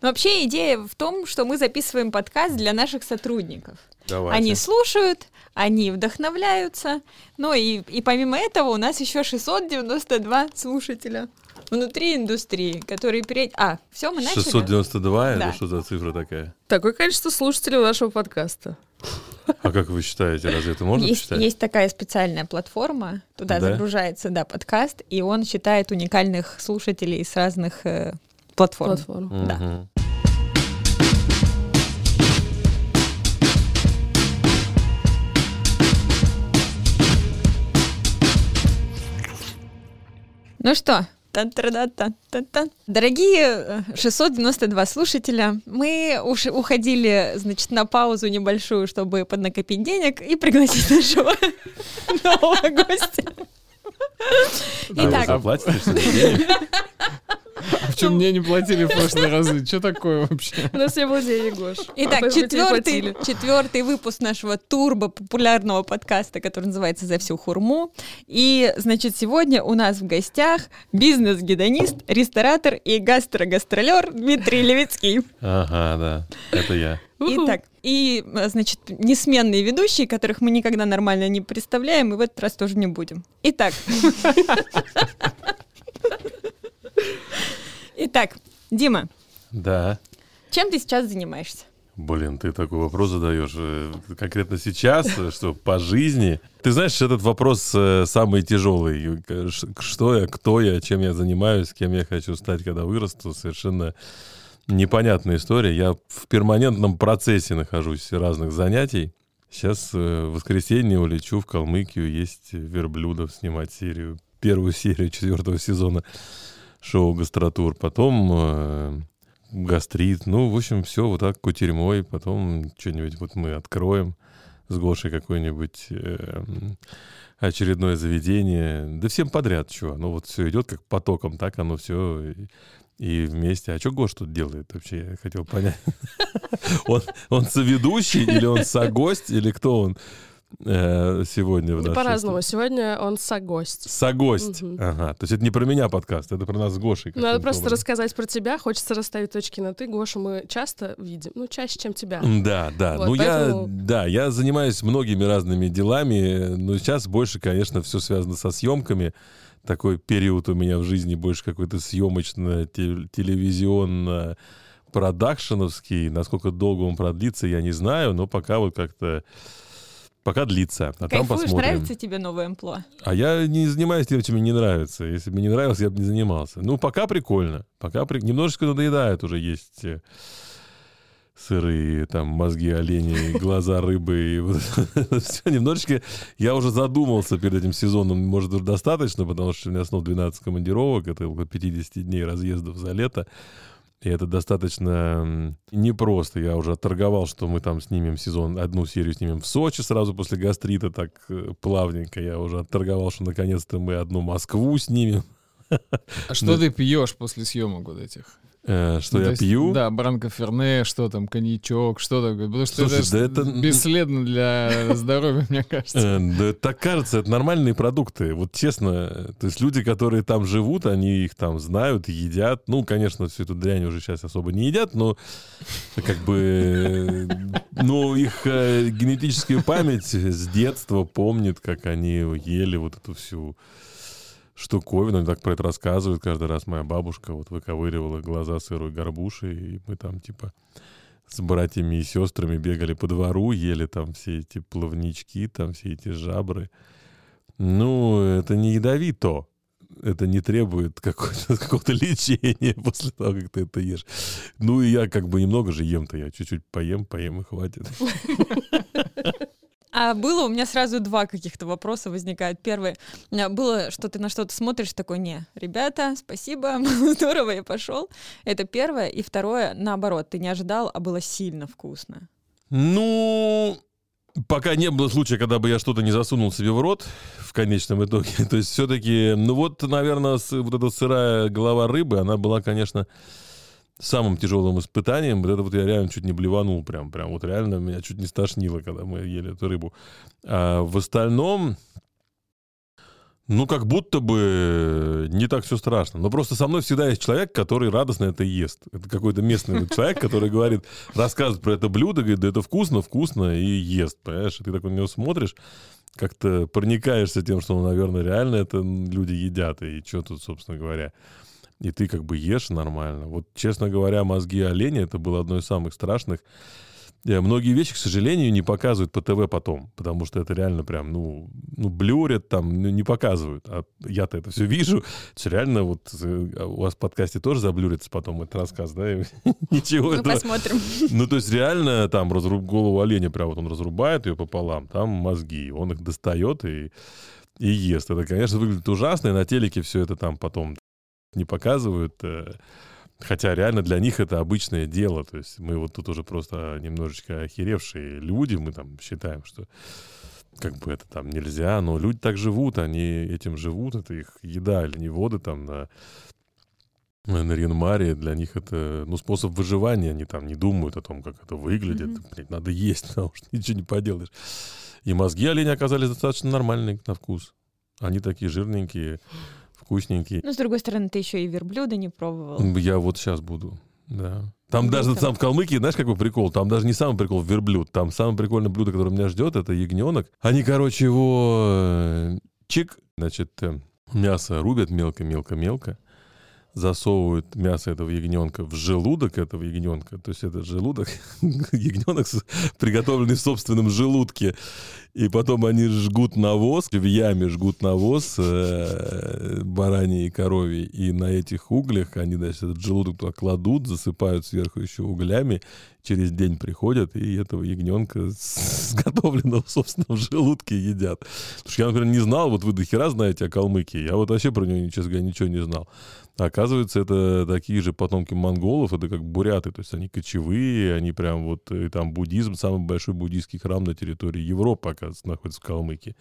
Но вообще идея в том, что мы записываем подкаст для наших сотрудников. Давайте. Они слушают, они вдохновляются. Ну и, и помимо этого у нас еще 692 слушателя внутри индустрии, которые перед... А, все, мы начали? 692, Да. это что за цифра такая? Такое количество слушателей у нашего подкаста. А как вы считаете, разве это можно есть, посчитать? есть такая специальная платформа, туда Да? загружается, да, подкаст, и он считает уникальных слушателей с разных э, платформ. Платформ. да. Ну что. Дорогие э, 692 слушателя, мы уж уходили, значит, на паузу небольшую, чтобы поднакопить денег и пригласить нашего нового гостя. А вы Итак, А В чем мне не платили в прошлые разы? Что такое вообще? У нас не было денег, Гош. Итак, четвертый, четвертый выпуск нашего турбо-популярного подкаста, который называется «За всю хурму». И, значит, сегодня у нас в гостях бизнес-гедонист, ресторатор и гастро-гастролер Дмитрий Левицкий. Ага, да, это я. Итак, и, э, значит, несменные ведущие, которых мы никогда нормально не представляем, и в этот раз тоже не будем. Итак. Итак, Дима, Да. чем ты сейчас занимаешься? Блин, ты такой вопрос задаешь э, конкретно сейчас, э, что по жизни. Ты знаешь, этот вопрос э, самый тяжелый. Что я, кто я, чем я занимаюсь, кем я хочу стать, когда вырасту, совершенно непонятная история. Я в перманентном процессе нахожусь разных занятий. Сейчас в воскресенье улечу в Калмыкию, есть верблюдов снимать серию, первую серию четвертого сезона шоу «Гастротур». Потом э, гастрит. Ну, в общем, все вот так кутерьмой. Потом что-нибудь вот мы откроем с Гошей какое-нибудь э, очередное заведение. Да всем подряд, что. Ну, вот все идет как потоком, так оно все и, вместе. А что Гош тут делает вообще? Я хотел понять. Он, он соведущий или он согость, или кто он сегодня в Да нашей По-разному. Сегодня он согость. Согость. Мгм. Ага. То есть это не про меня подкаст, это про нас с Гошей. Надо просто образом. рассказать про тебя. Хочется расставить точки на «ты». Гошу мы часто видим. Ну, чаще, чем тебя. Да, да. Вот, ну поэтому- я, да, я занимаюсь многими разными делами, но сейчас больше, конечно, все связано со съемками. Такой период у меня в жизни больше какой-то съемочно телевизионно продакшеновский. Насколько долго он продлится, я не знаю, но пока вот как-то пока длится. А там Кайфуешь, посмотрим. нравится тебе новое амплуа? А я не занимаюсь тем, чем мне не нравится. Если бы мне не нравилось, я бы не занимался. Ну, пока прикольно. Пока при... немножечко надоедает уже есть э, сырые там мозги оленей, глаза рыбы. и вот всё. Немножечко я уже задумался перед этим сезоном. Может, уже достаточно, потому что у меня снова 12 командировок. Это около 50 дней разъездов за лето. И это достаточно непросто. Я уже отторговал, что мы там снимем сезон, одну серию снимем в Сочи сразу после гастрита, так э, плавненько. Я уже отторговал, что наконец-то мы одну Москву снимем. А что ты пьешь после съемок вот этих? Э, Что Ну, я есть, пью? Да, бранко ферне, что там, коньячок, что такое. Потому что Слушай, это, да это- бесследно для здоровья, мне кажется. Э, Да так кажется, это нормальные продукты. Вот честно, то есть люди, которые там живут, они их там знают, едят. Ну, конечно, всю эту дрянь уже сейчас особо не едят, но как бы, э, ну, их генетическая память с детства помнит, как они ели вот эту всю штуковину. Так про это рассказывают каждый раз. Моя бабушка вот выковыривала глаза сырой горбуши, и мы там типа с братьями и сестрами бегали по двору, ели там все эти плавнички, там все эти жабры. Ну, это не ядовито. Это не требует какого-то лечения после того, как ты это ешь. Ну, и я как бы немного же ем-то. Я чуть-чуть поем, поем и хватит. А было у меня сразу два каких-то вопроса возникают. Первый, было, что ты на что-то смотришь, такой, не, ребята, спасибо, здорово, я пошел. Это первое. И второе, наоборот, ты не ожидал, а было сильно вкусно. Ну, пока не было случая, когда бы я что-то не засунул себе в рот в конечном итоге. То есть все-таки, ну вот, наверное, вот эта сырая голова рыбы, она была, конечно, самым тяжелым испытанием. Вот это вот я реально чуть не блеванул прям. Прям вот реально меня чуть не стошнило, когда мы ели эту рыбу. А в остальном, Ну, как будто бы не так все страшно. Но просто со мной всегда есть человек, который радостно это ест. Это какой-то местный человек, который говорит, рассказывает про это блюдо, говорит, да это вкусно, вкусно, и ест, понимаешь? И ты такой на него смотришь, как-то проникаешься тем, что, ну, наверное, реально это люди едят, и что тут, собственно говоря. И ты как бы ешь нормально. Вот, честно говоря, мозги оленя, это было одно из самых страшных. Э, Многие вещи, к сожалению, не показывают по ТВ потом, потому что это реально прям, ну, ну блюрят там, ну, не показывают. А я-то это все вижу. Все реально вот э, у вас в подкасте тоже заблюрится потом этот рассказ, да? Ничего Мы посмотрим. Ну, то есть реально там разруб голову оленя, прям вот он разрубает ее пополам, там мозги, он их достает и, и ест. Это, конечно, выглядит ужасно, и на телеке все это там потом не показывают. э, Хотя реально для них это обычное дело. То есть мы вот тут уже просто немножечко охеревшие люди, мы там считаем, что как бы это там нельзя, но люди так живут, они этим живут, это их еда или не воды там на на Ренмаре, для них это, ну, способ выживания, они там не думают о том, как это выглядит, Мгм. Блин, надо есть, потому что ничего не поделаешь. И мозги оленя оказались достаточно нормальные на вкус. Они такие жирненькие, вкусненькие. Ну, с другой стороны, ты еще и верблюда не пробовал. Я вот сейчас буду, да. Там Ну, даже там в Калмыкии, знаешь, какой прикол? Там даже не самый прикол верблюд. Там самое прикольное блюдо, которое меня ждет, это ягненок. Они, короче, его э, чик, значит, э, мясо рубят мелко-мелко-мелко, засовывают мясо этого ягненка в желудок этого ягненка. То есть это желудок, ягненок, приготовленный в собственном желудке. И потом они жгут навоз, в яме жгут навоз э, бараньи и коровьи. И на этих углях они, значит, этот желудок туда кладут, засыпают сверху еще углями. Через день приходят и этого ягненка сготовленного в собственном желудке едят. Потому что я, например, не знал, вот вы до хера знаете о Калмыкии. Я вот вообще про нее, честно говоря, ничего не знал. А Оказывается, это такие же потомки монголов, это как буряты, то есть они кочевые, они прям вот, и там буддизм, самый большой буддийский храм на территории Европы, оказывается, находится в Калмыкии.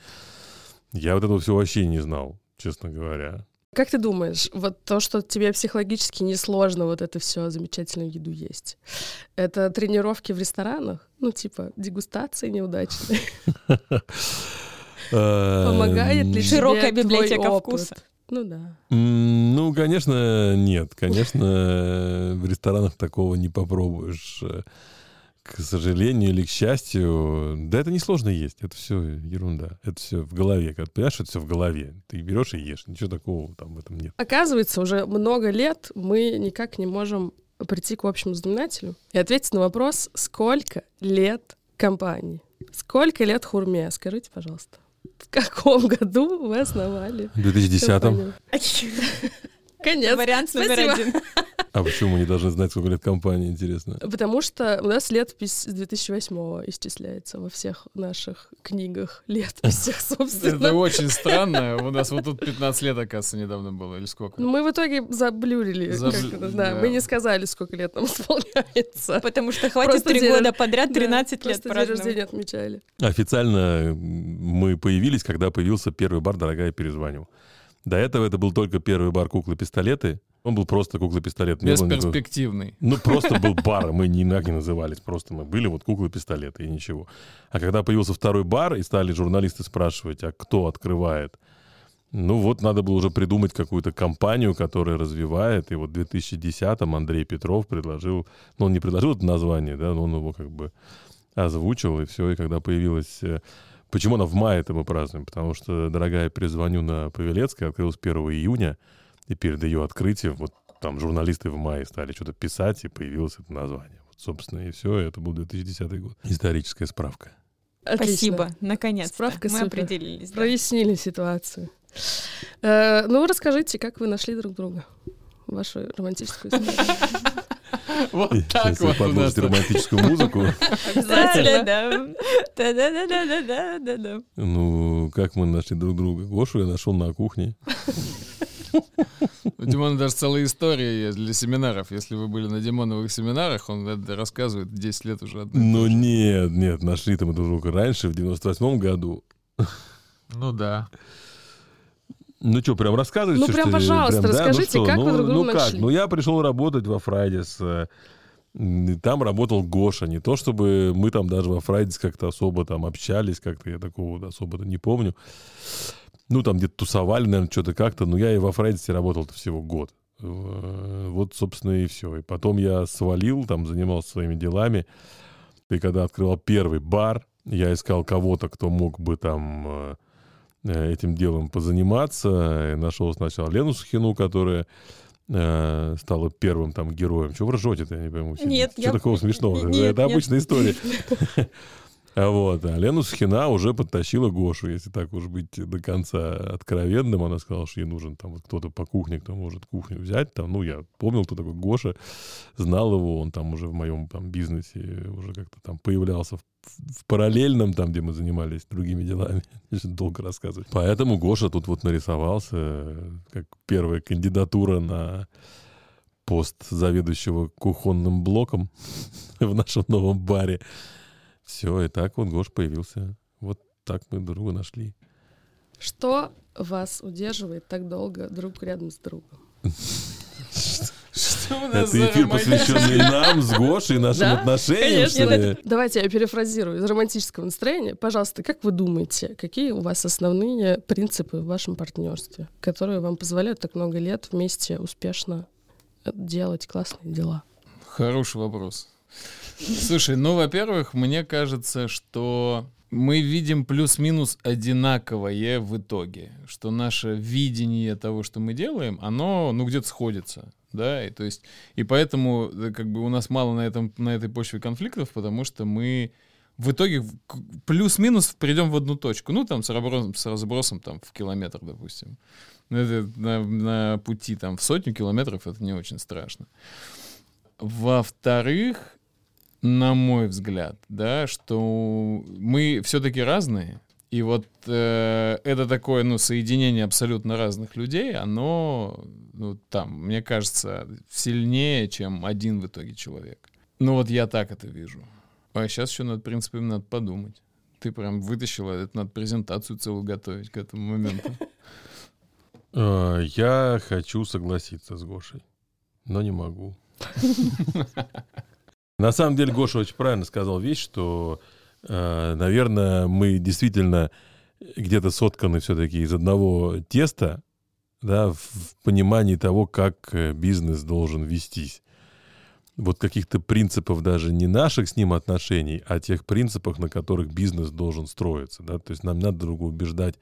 Я вот этого всего вообще не знал, честно говоря. Как ты думаешь, вот то, что тебе психологически несложно вот это все замечательную еду есть, это тренировки в ресторанах? Ну, типа, дегустации неудачные. Помогает ли Широкая библиотека вкуса. Ну да. Ну, конечно, нет. Конечно, в ресторанах такого не попробуешь. Э, К сожалению или к счастью, да это несложно есть. Это все ерунда. Это все в голове. Когда понимаешь, это все в голове. Ты берешь и ешь. Ничего такого там в этом нет. Оказывается, уже много лет мы никак не можем прийти к общему знаменателю и ответить на вопрос, сколько лет компании? Сколько лет Хурме? Скажите, пожалуйста. В каком году вы основали? В 2010-м. Конец. Вариант номер Спасибо. один. А почему мы не должны знать, сколько лет компании, интересно? Потому что у нас летопись с 2008 исчисляется во всех наших книгах летописях, Это собственно. очень странно. У нас вот тут 15 лет, оказывается, недавно было, или сколько? Ну, Мы в итоге заблюрили. это, да, да. Мы не сказали, сколько лет нам исполняется. Потому что хватит три день- года подряд, Да, 13 лет просто день рождения отмечали. Официально мы появились, когда появился первый бар «Дорогая, перезвоню». До этого это был только первый бар «Куклы-пистолеты». Он был просто «Куклы-пистолет». Было никакого- Бесперспективный. Ну, просто был бар, мы никак не назывались, просто мы были вот куклы-пистолеты и ничего. А когда появился второй бар, и стали журналисты спрашивать, а кто открывает, ну вот надо было уже придумать какую-то компанию, которая развивает, и вот в 2010-м Андрей Петров предложил, ну, он не предложил это название, да, но он его как бы озвучил, и все, и когда появилась... Почему она в мае это мы празднуем? Потому что, дорогая, перезвоню на Павелецкой, открылась 1 июня, и перед ее открытием вот там журналисты в мае стали что-то писать, и появилось это название. Вот, собственно, и все, это был 2010 год. Историческая справка. Отлично. Спасибо, наконец-то. Справка Мы супер. определились. да. Прояснили ситуацию. Э, Ну, расскажите, как вы нашли друг друга? Вашу романтическую историю. Вот так вот у нас романтическую музыку. Обязательно. Ну, как мы нашли друг друга? Гошу я нашел на кухне. У Димона даже целая история есть для семинаров. Если вы были на Димоновых семинарах, он это рассказывает 10 лет уже. Ну, нет, нет, нашли-то мы друг друга раньше, в 98 году. Ну да. Ну что, прям рассказывать Ну, прям, пожалуйста, да? Ну расскажите, что? как вы ну, друг друга Ну как, нашли? ну я пришел работать во Фрайдис. э, Там работал Гоша. Не то, чтобы мы там даже во Фрайдис как-то особо там общались, как-то я такого особо-то не помню. Ну, там где-то тусовали, наверное, что-то как-то. Но я и во Фрэнсисе работал-то всего год. Э, Вот, собственно, и все. И потом я свалил, там занимался своими делами. И когда открывал первый бар, я искал кого-то, кто мог бы там э, этим делом позаниматься. Нашел сначала Лену Сухину, которая э, стала первым там героем. Чего вы ржете-то, я не пойму. Нет, Что я- такого смешного? Нет, Это нет. обычная история. А Вот. А Лену Сухина уже подтащила Гошу, если так уж быть до конца откровенным. Она сказала, что ей нужен там вот кто-то по кухне, кто может кухню взять. Там, ну, я помнил, кто такой Гоша, знал его, он там уже в моем там бизнесе уже как-то там появлялся в, в параллельном, там, где мы занимались другими делами. Долго рассказывать. Поэтому Гоша тут вот нарисовался э, как первая кандидатура на пост заведующего кухонным блоком в нашем новом баре. Все, и так вот Гош появился. Вот так мы друга нашли. Что вас удерживает так долго друг рядом с другом? Что у нас Это эфир, посвященный нам с Гошей и нашим отношениям, Давайте я перефразирую из романтического настроения. Пожалуйста, как вы думаете, какие у вас основные принципы в вашем партнерстве, которые вам позволяют так много лет вместе успешно делать классные дела? Хороший вопрос. Слушай, ну, во-первых, мне кажется, что мы видим плюс-минус одинаковое в итоге, что наше видение того, что мы делаем, оно, ну, где-то сходится, да, и то есть, и поэтому, э, как бы, у нас мало на этом, на этой почве конфликтов, потому что мы в итоге плюс-минус придем в одну точку, ну, там, с разбросом, с разбросом там, в километр, допустим. Ну, Это на, на пути там в сотню километров это не очень страшно. Во-вторых, на мой взгляд, да, что мы все-таки разные. И вот э, это такое, ну, соединение абсолютно разных людей, оно, ну, там, мне кажется, сильнее, чем один в итоге человек. Ну, вот я так это вижу. А сейчас еще над принципами надо подумать. Ты прям вытащила, это надо презентацию целую готовить к этому моменту. Э, Я хочу согласиться с Гошей, но не могу. На самом деле Гоша очень правильно сказал вещь, что, э, наверное, мы действительно где-то сотканы все-таки из одного теста, да, в- понимании того, как э, бизнес должен вестись. Вот каких-то принципов даже не наших с ним отношений, а тех принципах, на которых бизнес должен строиться. Да? То есть нам надо друг друга убеждать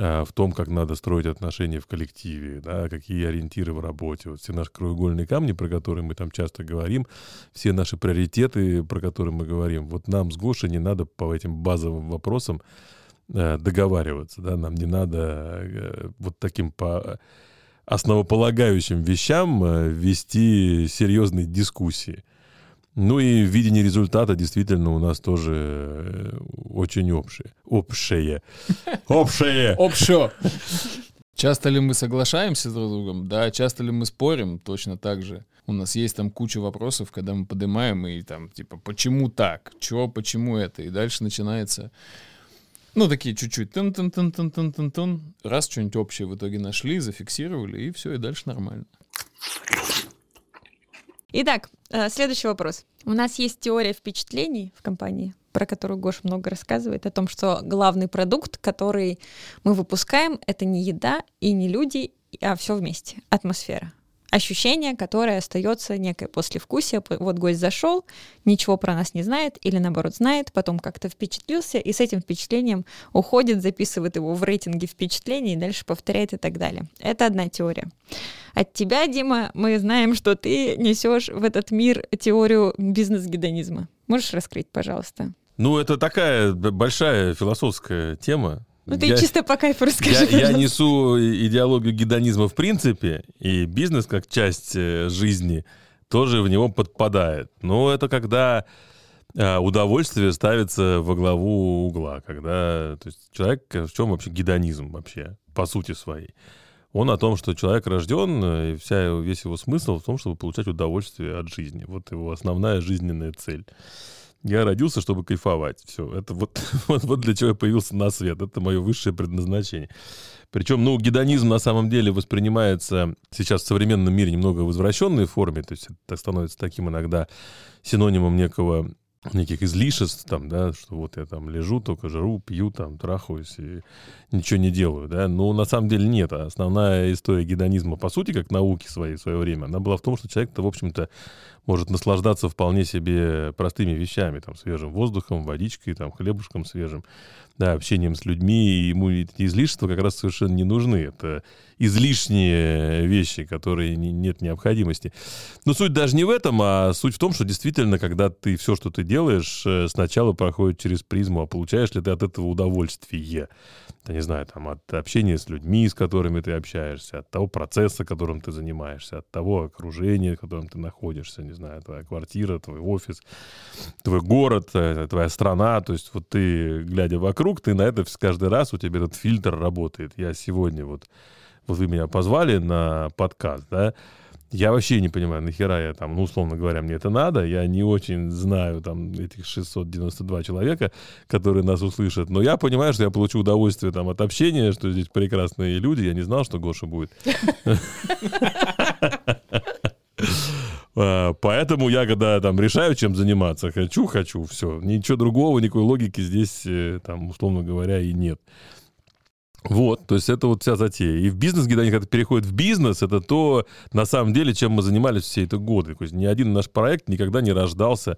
в том, как надо строить отношения в коллективе, да, какие ориентиры в работе. Вот все наши краеугольные камни, про которые мы там часто говорим, все наши приоритеты, про которые мы говорим, вот нам с Гошей не надо по этим базовым вопросам э, договариваться, да, нам не надо э, вот таким по основополагающим вещам э, вести серьезные дискуссии. Ну и видение результата действительно у нас тоже э, очень общее. Общее. Общее. Общо. Часто ли мы соглашаемся друг с другом? Да. Часто ли мы спорим? Точно так же. У нас есть там куча вопросов, когда мы поднимаем и там, типа, почему так? Чего, почему это? И дальше начинается, ну, такие чуть-чуть тун тун тун тун тун тун тун Раз что-нибудь общее в итоге нашли, зафиксировали, и все, и дальше нормально. Итак, э, следующий вопрос. У нас есть теория впечатлений в компании, про которую Гош много рассказывает, о том, что главный продукт, который мы выпускаем, это не еда и не люди, а все вместе. Атмосфера. Ощущение, которое остается некое послевкусие. Вот гость зашел, ничего про нас не знает, или наоборот знает, потом как-то впечатлился, и с этим впечатлением уходит, записывает его в рейтинге впечатлений, и дальше повторяет и так далее. Это одна теория. От тебя, Дима, мы знаем, что ты несешь в этот мир теорию бизнес-гедонизма. Можешь раскрыть, пожалуйста? Ну, это такая большая философская тема. Ну, ты Я- чисто по кайфу расскажи. Я, я несу идеологию гедонизма в принципе, и бизнес как часть э, жизни тоже в него подпадает. Но это когда э, удовольствие ставится во главу угла, когда то есть человек, э, в чем вообще гедонизм вообще, по сути своей? Он о том, что человек рожден, э, и вся, весь его смысл в том, чтобы получать удовольствие от жизни. Вот его основная жизненная цель. Я родился, чтобы кайфовать. Все, это вот, вот, вот для чего я появился на свет. Это мое высшее предназначение. Причем, ну, гедонизм на самом деле воспринимается сейчас в современном мире немного в извращенной форме, то есть это становится таким иногда синонимом некого неких излишеств, там, да, что вот я там лежу, только жру, пью, там, трахаюсь и ничего не делаю, да. Но на самом деле нет. Основная история гедонизма, по сути, как науки своей в свое время, она была в том, что человек-то, в общем-то, может наслаждаться вполне себе простыми вещами, там, свежим воздухом, водичкой, там, хлебушком свежим, да, общением с людьми, и ему эти излишества как раз совершенно не нужны. Это излишние вещи, которые не, нет необходимости. Но суть даже не в этом, а суть в том, что действительно, когда ты все, что ты делаешь, э, сначала проходит через призму, а получаешь ли ты от этого удовольствие? Я не знаю, там, от общения с людьми, с которыми ты общаешься, от того процесса, которым ты занимаешься, от того окружения, в котором ты находишься, не знаю, твоя квартира, твой офис, твой город, э, твоя страна. То есть вот ты, глядя вокруг, ты на это каждый раз, у тебя этот фильтр работает. Я сегодня вот, вот вы меня позвали на подкаст, да, я вообще не понимаю, нахера я там, ну, условно говоря, мне это надо. Я не очень знаю там этих 692 человека, которые нас услышат. Но я понимаю, что я получу удовольствие там от общения, что здесь прекрасные люди. Я не знал, что Гоша будет. А, поэтому я, когда там решаю, чем заниматься, хочу, хочу, все. Ничего другого, никакой логики здесь, э, там, условно говоря, и нет. Вот, то есть это вот вся затея. И в бизнес, когда они когда переходят в бизнес, это то, на самом деле, чем мы занимались все эти годы. То есть ни один наш проект никогда не рождался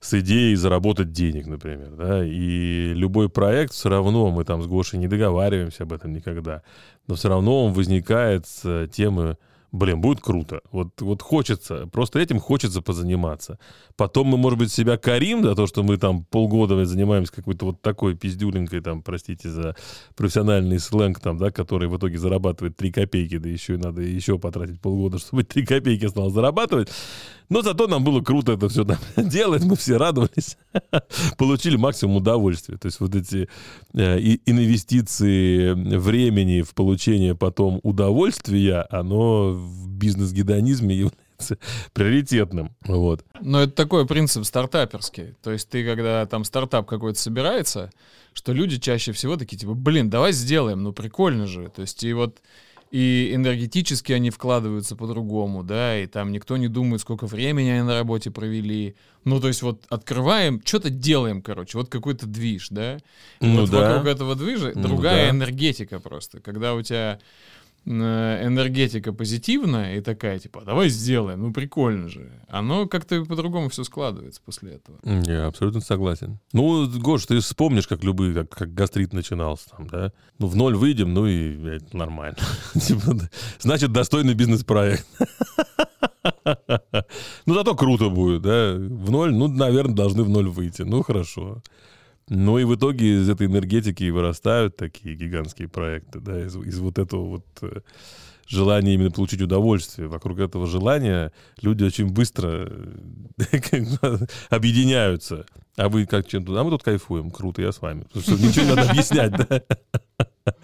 с идеей заработать денег, например. Да? И любой проект все равно, мы там с Гошей не договариваемся об этом никогда, но все равно он возникает с темы блин, будет круто. Вот, вот хочется, просто этим хочется позаниматься. Потом мы, может быть, себя корим за то, что мы там полгода занимаемся какой-то вот такой пиздюленькой, там, простите за профессиональный сленг, там, да, который в итоге зарабатывает 3 копейки, да еще и надо еще потратить полгода, чтобы 3 копейки стал зарабатывать. Но зато нам было круто это все там делать, мы все радовались, получили максимум удовольствия. То есть вот эти э, инвестиции времени в получение потом удовольствия, оно в бизнес-гедонизме является приоритетным. Вот. Но это такой принцип стартаперский. То есть ты, когда там стартап какой-то собирается, что люди чаще всего такие, типа, блин, давай сделаем, ну прикольно же. То есть и вот и энергетически они вкладываются по-другому, да, и там никто не думает, сколько времени они на работе провели. Ну, то есть вот открываем, что-то делаем, короче, вот какой-то движ, да. Ну вот да. вокруг этого движа Ну другая да. энергетика просто. Когда у тебя энергетика позитивная и такая, типа, давай сделаем, ну прикольно же. Оно как-то по-другому все складывается после этого. Я абсолютно согласен. Ну, Гош, ты вспомнишь, как любые, как, как гастрит начинался там, да? Ну, в ноль выйдем, ну и блядь, нормально. Типа. Значит, достойный бизнес-проект. Ну, зато круто будет, да? В ноль, ну, наверное, должны в ноль выйти. Ну, хорошо. Ну и в итоге из этой энергетики вырастают такие гигантские проекты, да, из, из вот этого вот э, желания именно получить удовольствие. Вокруг этого желания люди очень быстро э, объединяются. А вы как чем-то... А мы тут кайфуем. Круто, я с вами. Потому что ничего не надо объяснять, да?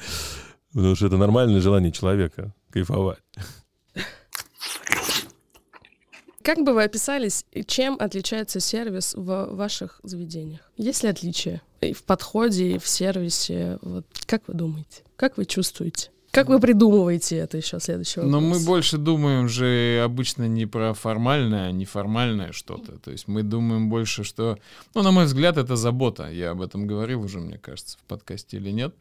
Потому что это нормальное желание человека кайфовать. Как бы вы описались, и чем отличается сервис в ваших заведениях? Есть ли отличия и в подходе, и в сервисе? Вот как вы думаете? Как вы чувствуете? Как вы придумываете это еще вопрос? Но мы больше думаем же обычно не про формальное, а неформальное что-то. То есть мы думаем больше, что... Ну, на мой взгляд, это забота. Я об этом говорил уже, мне кажется, в подкасте или нет.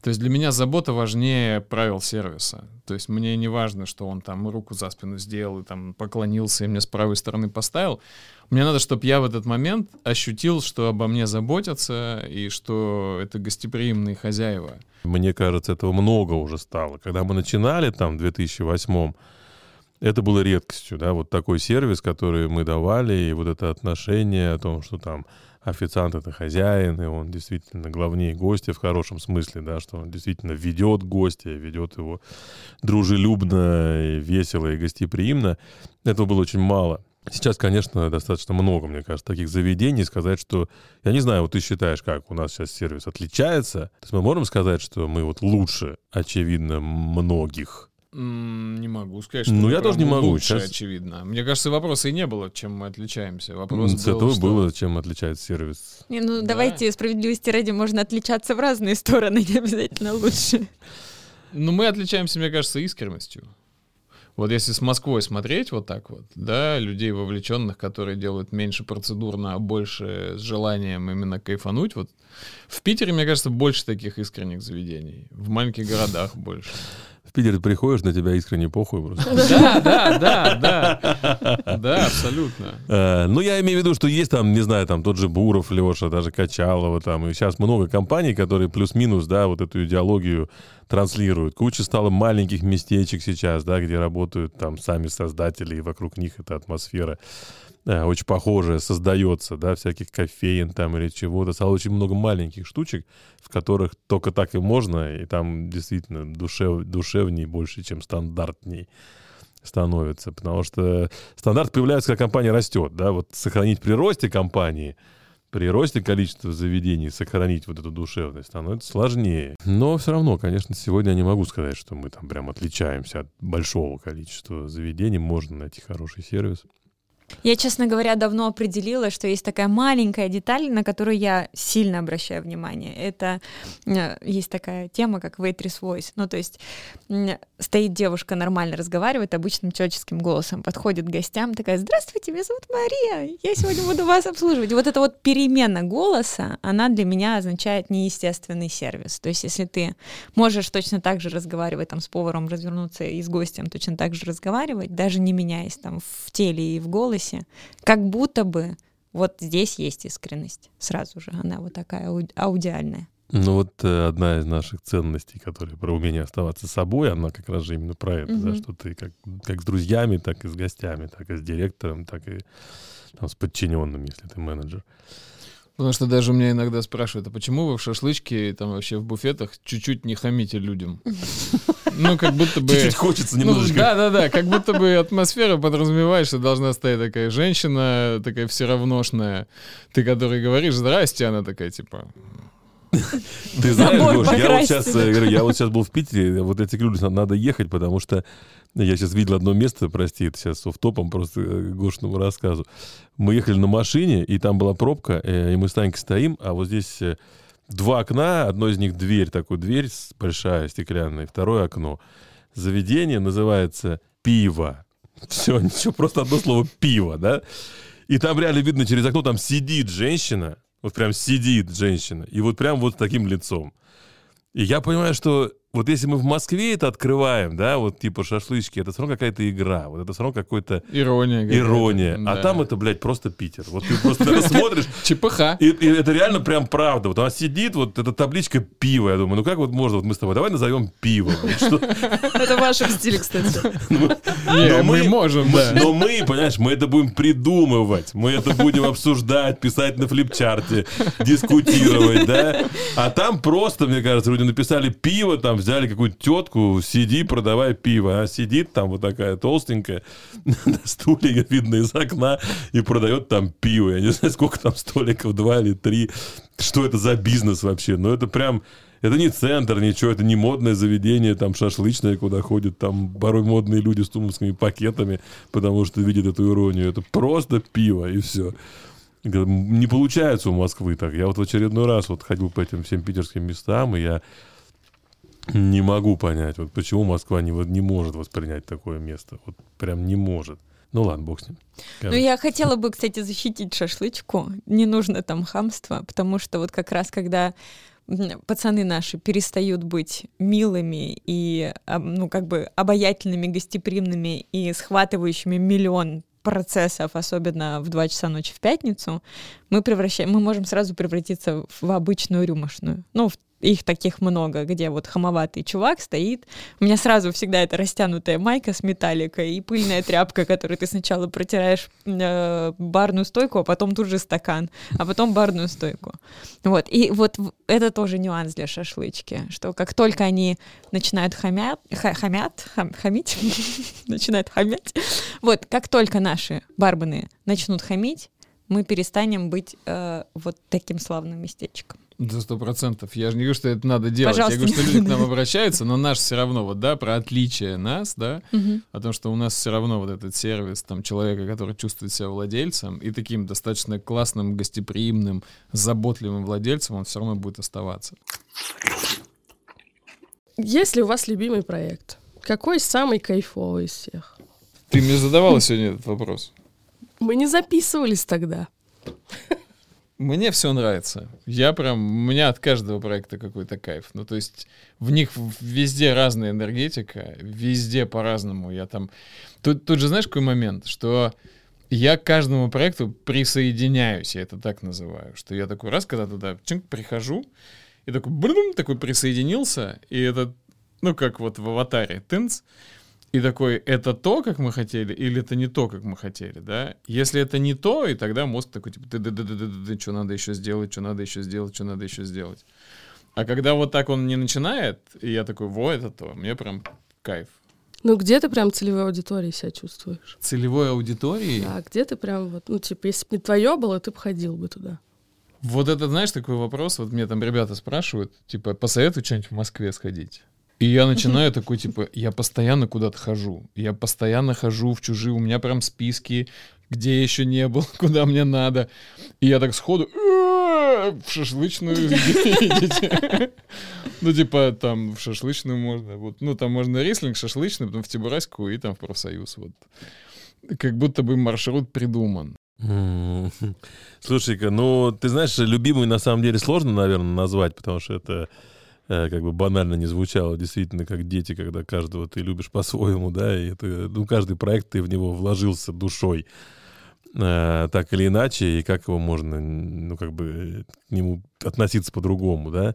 То есть для меня забота важнее правил сервиса. То есть мне не важно, что он там руку за спину сделал и там поклонился и мне с правой стороны поставил. Мне надо, чтобы я в этот момент ощутил, что обо мне заботятся и что это гостеприимные хозяева. Мне кажется, этого много уже стало. Когда мы начинали там в 2008 это было редкостью, да, вот такой сервис, который мы давали, и вот это отношение о том, что там официант это хозяин, и он действительно главнее гостя в хорошем смысле, да, что он действительно ведет гостя, ведет его дружелюбно, и весело и гостеприимно. Этого было очень мало. Сейчас, конечно, достаточно много, мне кажется, таких заведений. Сказать, что... Я не знаю, вот ты считаешь, как у нас сейчас сервис отличается? То есть мы можем сказать, что мы вот лучше, очевидно, многих? Не могу сказать, что Ну, я тоже не могу. лучше, Сейчас- очевидно. Мне кажется, вопроса и не было, чем мы отличаемся. Вопрос С был, этого что- было, чем отличается сервис. Не, ну Да. давайте справедливости ради можно отличаться в разные стороны, не обязательно лучше. Ну, мы отличаемся, мне кажется, искренностью. Вот если с Москвой смотреть вот так вот, да, людей вовлеченных, которые делают меньше процедурно, а больше с желанием именно кайфануть, вот в Питере, мне кажется, больше таких искренних заведений. В маленьких городах больше. В Питер ты приходишь, на тебя искренне похуй просто. Да, да, да, да. Да, абсолютно. Э, Ну, я имею в виду, что есть там, не знаю, там тот же Буров, Леша, даже Качалова, там, и сейчас много компаний, которые плюс-минус, да, вот эту идеологию транслируют. Куча стало маленьких местечек сейчас, да, где работают там сами создатели, и вокруг них эта атмосфера э, очень похожая создается, да, всяких кофеин там или чего-то. Стало очень много маленьких штучек, в которых только так и можно, и там действительно душев, душевней больше, чем стандартней становится, потому что стандарт появляется, когда компания растет, да, вот сохранить при росте компании, при росте количества заведений сохранить вот эту душевность становится сложнее. Но все равно, конечно, сегодня я не могу сказать, что мы там прям отличаемся от большого количества заведений, можно найти хороший сервис. Я, честно говоря, давно определила, что есть такая маленькая деталь, на которую я сильно обращаю внимание. Это э, есть такая тема, как waitress voice. Ну, то есть стоит девушка, нормально разговаривает обычным человеческим голосом, подходит к гостям, такая, здравствуйте, меня зовут Мария, я сегодня буду вас обслуживать. Вот эта вот перемена голоса, она для меня означает неестественный сервис. То есть если ты можешь точно так же разговаривать там с поваром, развернуться и с гостем точно так же разговаривать, даже не меняясь там в теле и в голосе, как будто бы вот здесь есть искренность сразу же, она вот такая ауди- аудиальная. Ну вот э, одна из наших ценностей, которая про умение оставаться собой, она как раз же именно про это, да, Мгм. что ты как, как с друзьями, так и с гостями, так и с директором, так и там, с подчиненным, если ты менеджер. Потому что даже у меня иногда спрашивают, а почему вы в шашлычке, там вообще в буфетах чуть-чуть не хамите людям? Ну, как будто бы... Чуть-чуть хочется Ну, немножечко. да, да, да, как будто бы атмосфера подразумевает, что должна стоять такая женщина, такая все равношная, ты которой говоришь «здрасте», она такая типа Ты знаешь, Гош, я вот сейчас, э, говорю, я вот сейчас был в Питере, вот эти люди надо ехать, потому что я сейчас видел одно место, прости, это сейчас топом просто э, Гошиному рассказу. Мы ехали на машине, и там была пробка, э, и мы с Танькой стоим, а вот здесь э, два окна, одно из них дверь, такую дверь большая, стеклянная, второе окно. Заведение называется «Пиво». Все, ничего, просто одно слово «пиво», да? И там реально видно через окно, там сидит женщина, вот прям сидит женщина, и вот прям вот с таким лицом. И я понимаю, что вот если мы в Москве это открываем, да, вот типа шашлычки, это все равно какая-то игра, вот это все равно какой-то ирония. какая-то. ирония. А Да. там это, блядь, просто Питер. Вот ты просто смотришь, ЧПХ. и, и это реально прям правда. Вот она сидит, вот эта табличка пиво. Я думаю, ну как вот можно, вот мы с тобой, давай назовем пиво. Это в вашем стиле, кстати. Не, Но мы мы- можем, да. Но мы, понимаешь, мы это будем придумывать, мы это будем обсуждать, писать на флипчарте, дискутировать, да. А там просто, мне кажется, люди написали пиво, там взяли какую-то тетку, сиди, продавай пиво. А сидит там вот такая толстенькая на стуле, видно из окна, и продает там пиво. Я не знаю, сколько там столиков, два или три. Что это за бизнес вообще? Но это прям... Это не центр, ничего, это не модное заведение, там шашлычное, куда ходят там порой модные люди с тумовскими пакетами, потому что видят эту иронию. Это просто пиво, и все. Не получается у Москвы так. Я вот в очередной раз вот ходил по этим всем питерским местам, и я не могу понять, вот почему Москва не, не может воспринять такое место. Вот прям не может. Ну ладно, бог с ним. Ну, я хотела бы, кстати, защитить шашлычку. Не нужно там хамства, потому что вот как раз когда пацаны наши перестают быть милыми и, ну, как бы обаятельными, гостеприимными и схватывающими миллион процессов, особенно в 2 часа ночи в пятницу, мы превращаем, мы можем сразу превратиться в обычную рюмошную. Ну, в- их таких много, где вот хамоватый чувак стоит. У меня сразу всегда это растянутая майка с металликой и пыльная тряпка, которой ты сначала протираешь э, барную стойку, а потом тут же стакан, а потом барную стойку. Вот. И вот это тоже нюанс для шашлычки, что как только они начинают хамят, ха- хамят, хам- хамить, начинают хамять, вот как только наши барбаны начнут хамить, мы перестанем быть э, вот таким славным местечком. За сто процентов. Я же не говорю, что это надо делать. Пожалуйста, Я говорю, что люди к нам обращаются, но наш все равно, вот, да, про отличие нас, да, о том, что у нас все равно вот этот сервис там человека, который чувствует себя владельцем и таким достаточно классным, гостеприимным, заботливым владельцем, он все равно будет оставаться. Есть ли у вас любимый проект? Какой самый кайфовый из всех? Ты мне задавала сегодня этот вопрос. Мы не записывались тогда. Мне все нравится. Я прям, у меня от каждого проекта какой-то кайф. Ну, то есть в них везде разная энергетика, везде по-разному. Я там... Тут, тут же знаешь, какой момент, что я к каждому проекту присоединяюсь, я это так называю, что я такой раз, когда туда чинк, прихожу, и такой, блин, такой присоединился, и это, ну, как вот в аватаре, тынц, и такой, это то, как мы хотели, или это не то, как мы хотели, да? Если это не то, и тогда мозг такой, типа, ты, ты, ты, ты, ты, ты, что надо еще сделать, что надо еще сделать, что надо еще сделать. А когда вот так он не начинает, и я такой, во, это то, мне прям кайф. Ну, где ты прям целевой аудиторией себя чувствуешь? Целевой аудитории? Да, где ты прям вот, ну, типа, если бы не твое было, ты бы ходил бы туда. Вот это, знаешь, такой вопрос, вот мне там ребята спрашивают, типа, посоветуй что-нибудь в Москве сходить. И я начинаю такой, типа, я постоянно куда-то хожу. Я постоянно хожу в чужие, у меня прям списки, где я еще не был, куда мне надо. И я так сходу «Э, в шашлычную идите. Ну, типа, там в шашлычную можно. Вот, ну, там можно рислинг, шашлычный, потом в Тибураську и там в профсоюз. Вот. Как будто бы маршрут придуман. Слушай-ка, ну, ты знаешь, любимый на самом деле сложно, наверное, назвать, потому что это как бы банально не звучало, действительно, как дети, когда каждого ты любишь по-своему, да, и это, ну, каждый проект ты в него вложился душой, э, так или иначе, и как его можно, ну, как бы к нему относиться по-другому, да.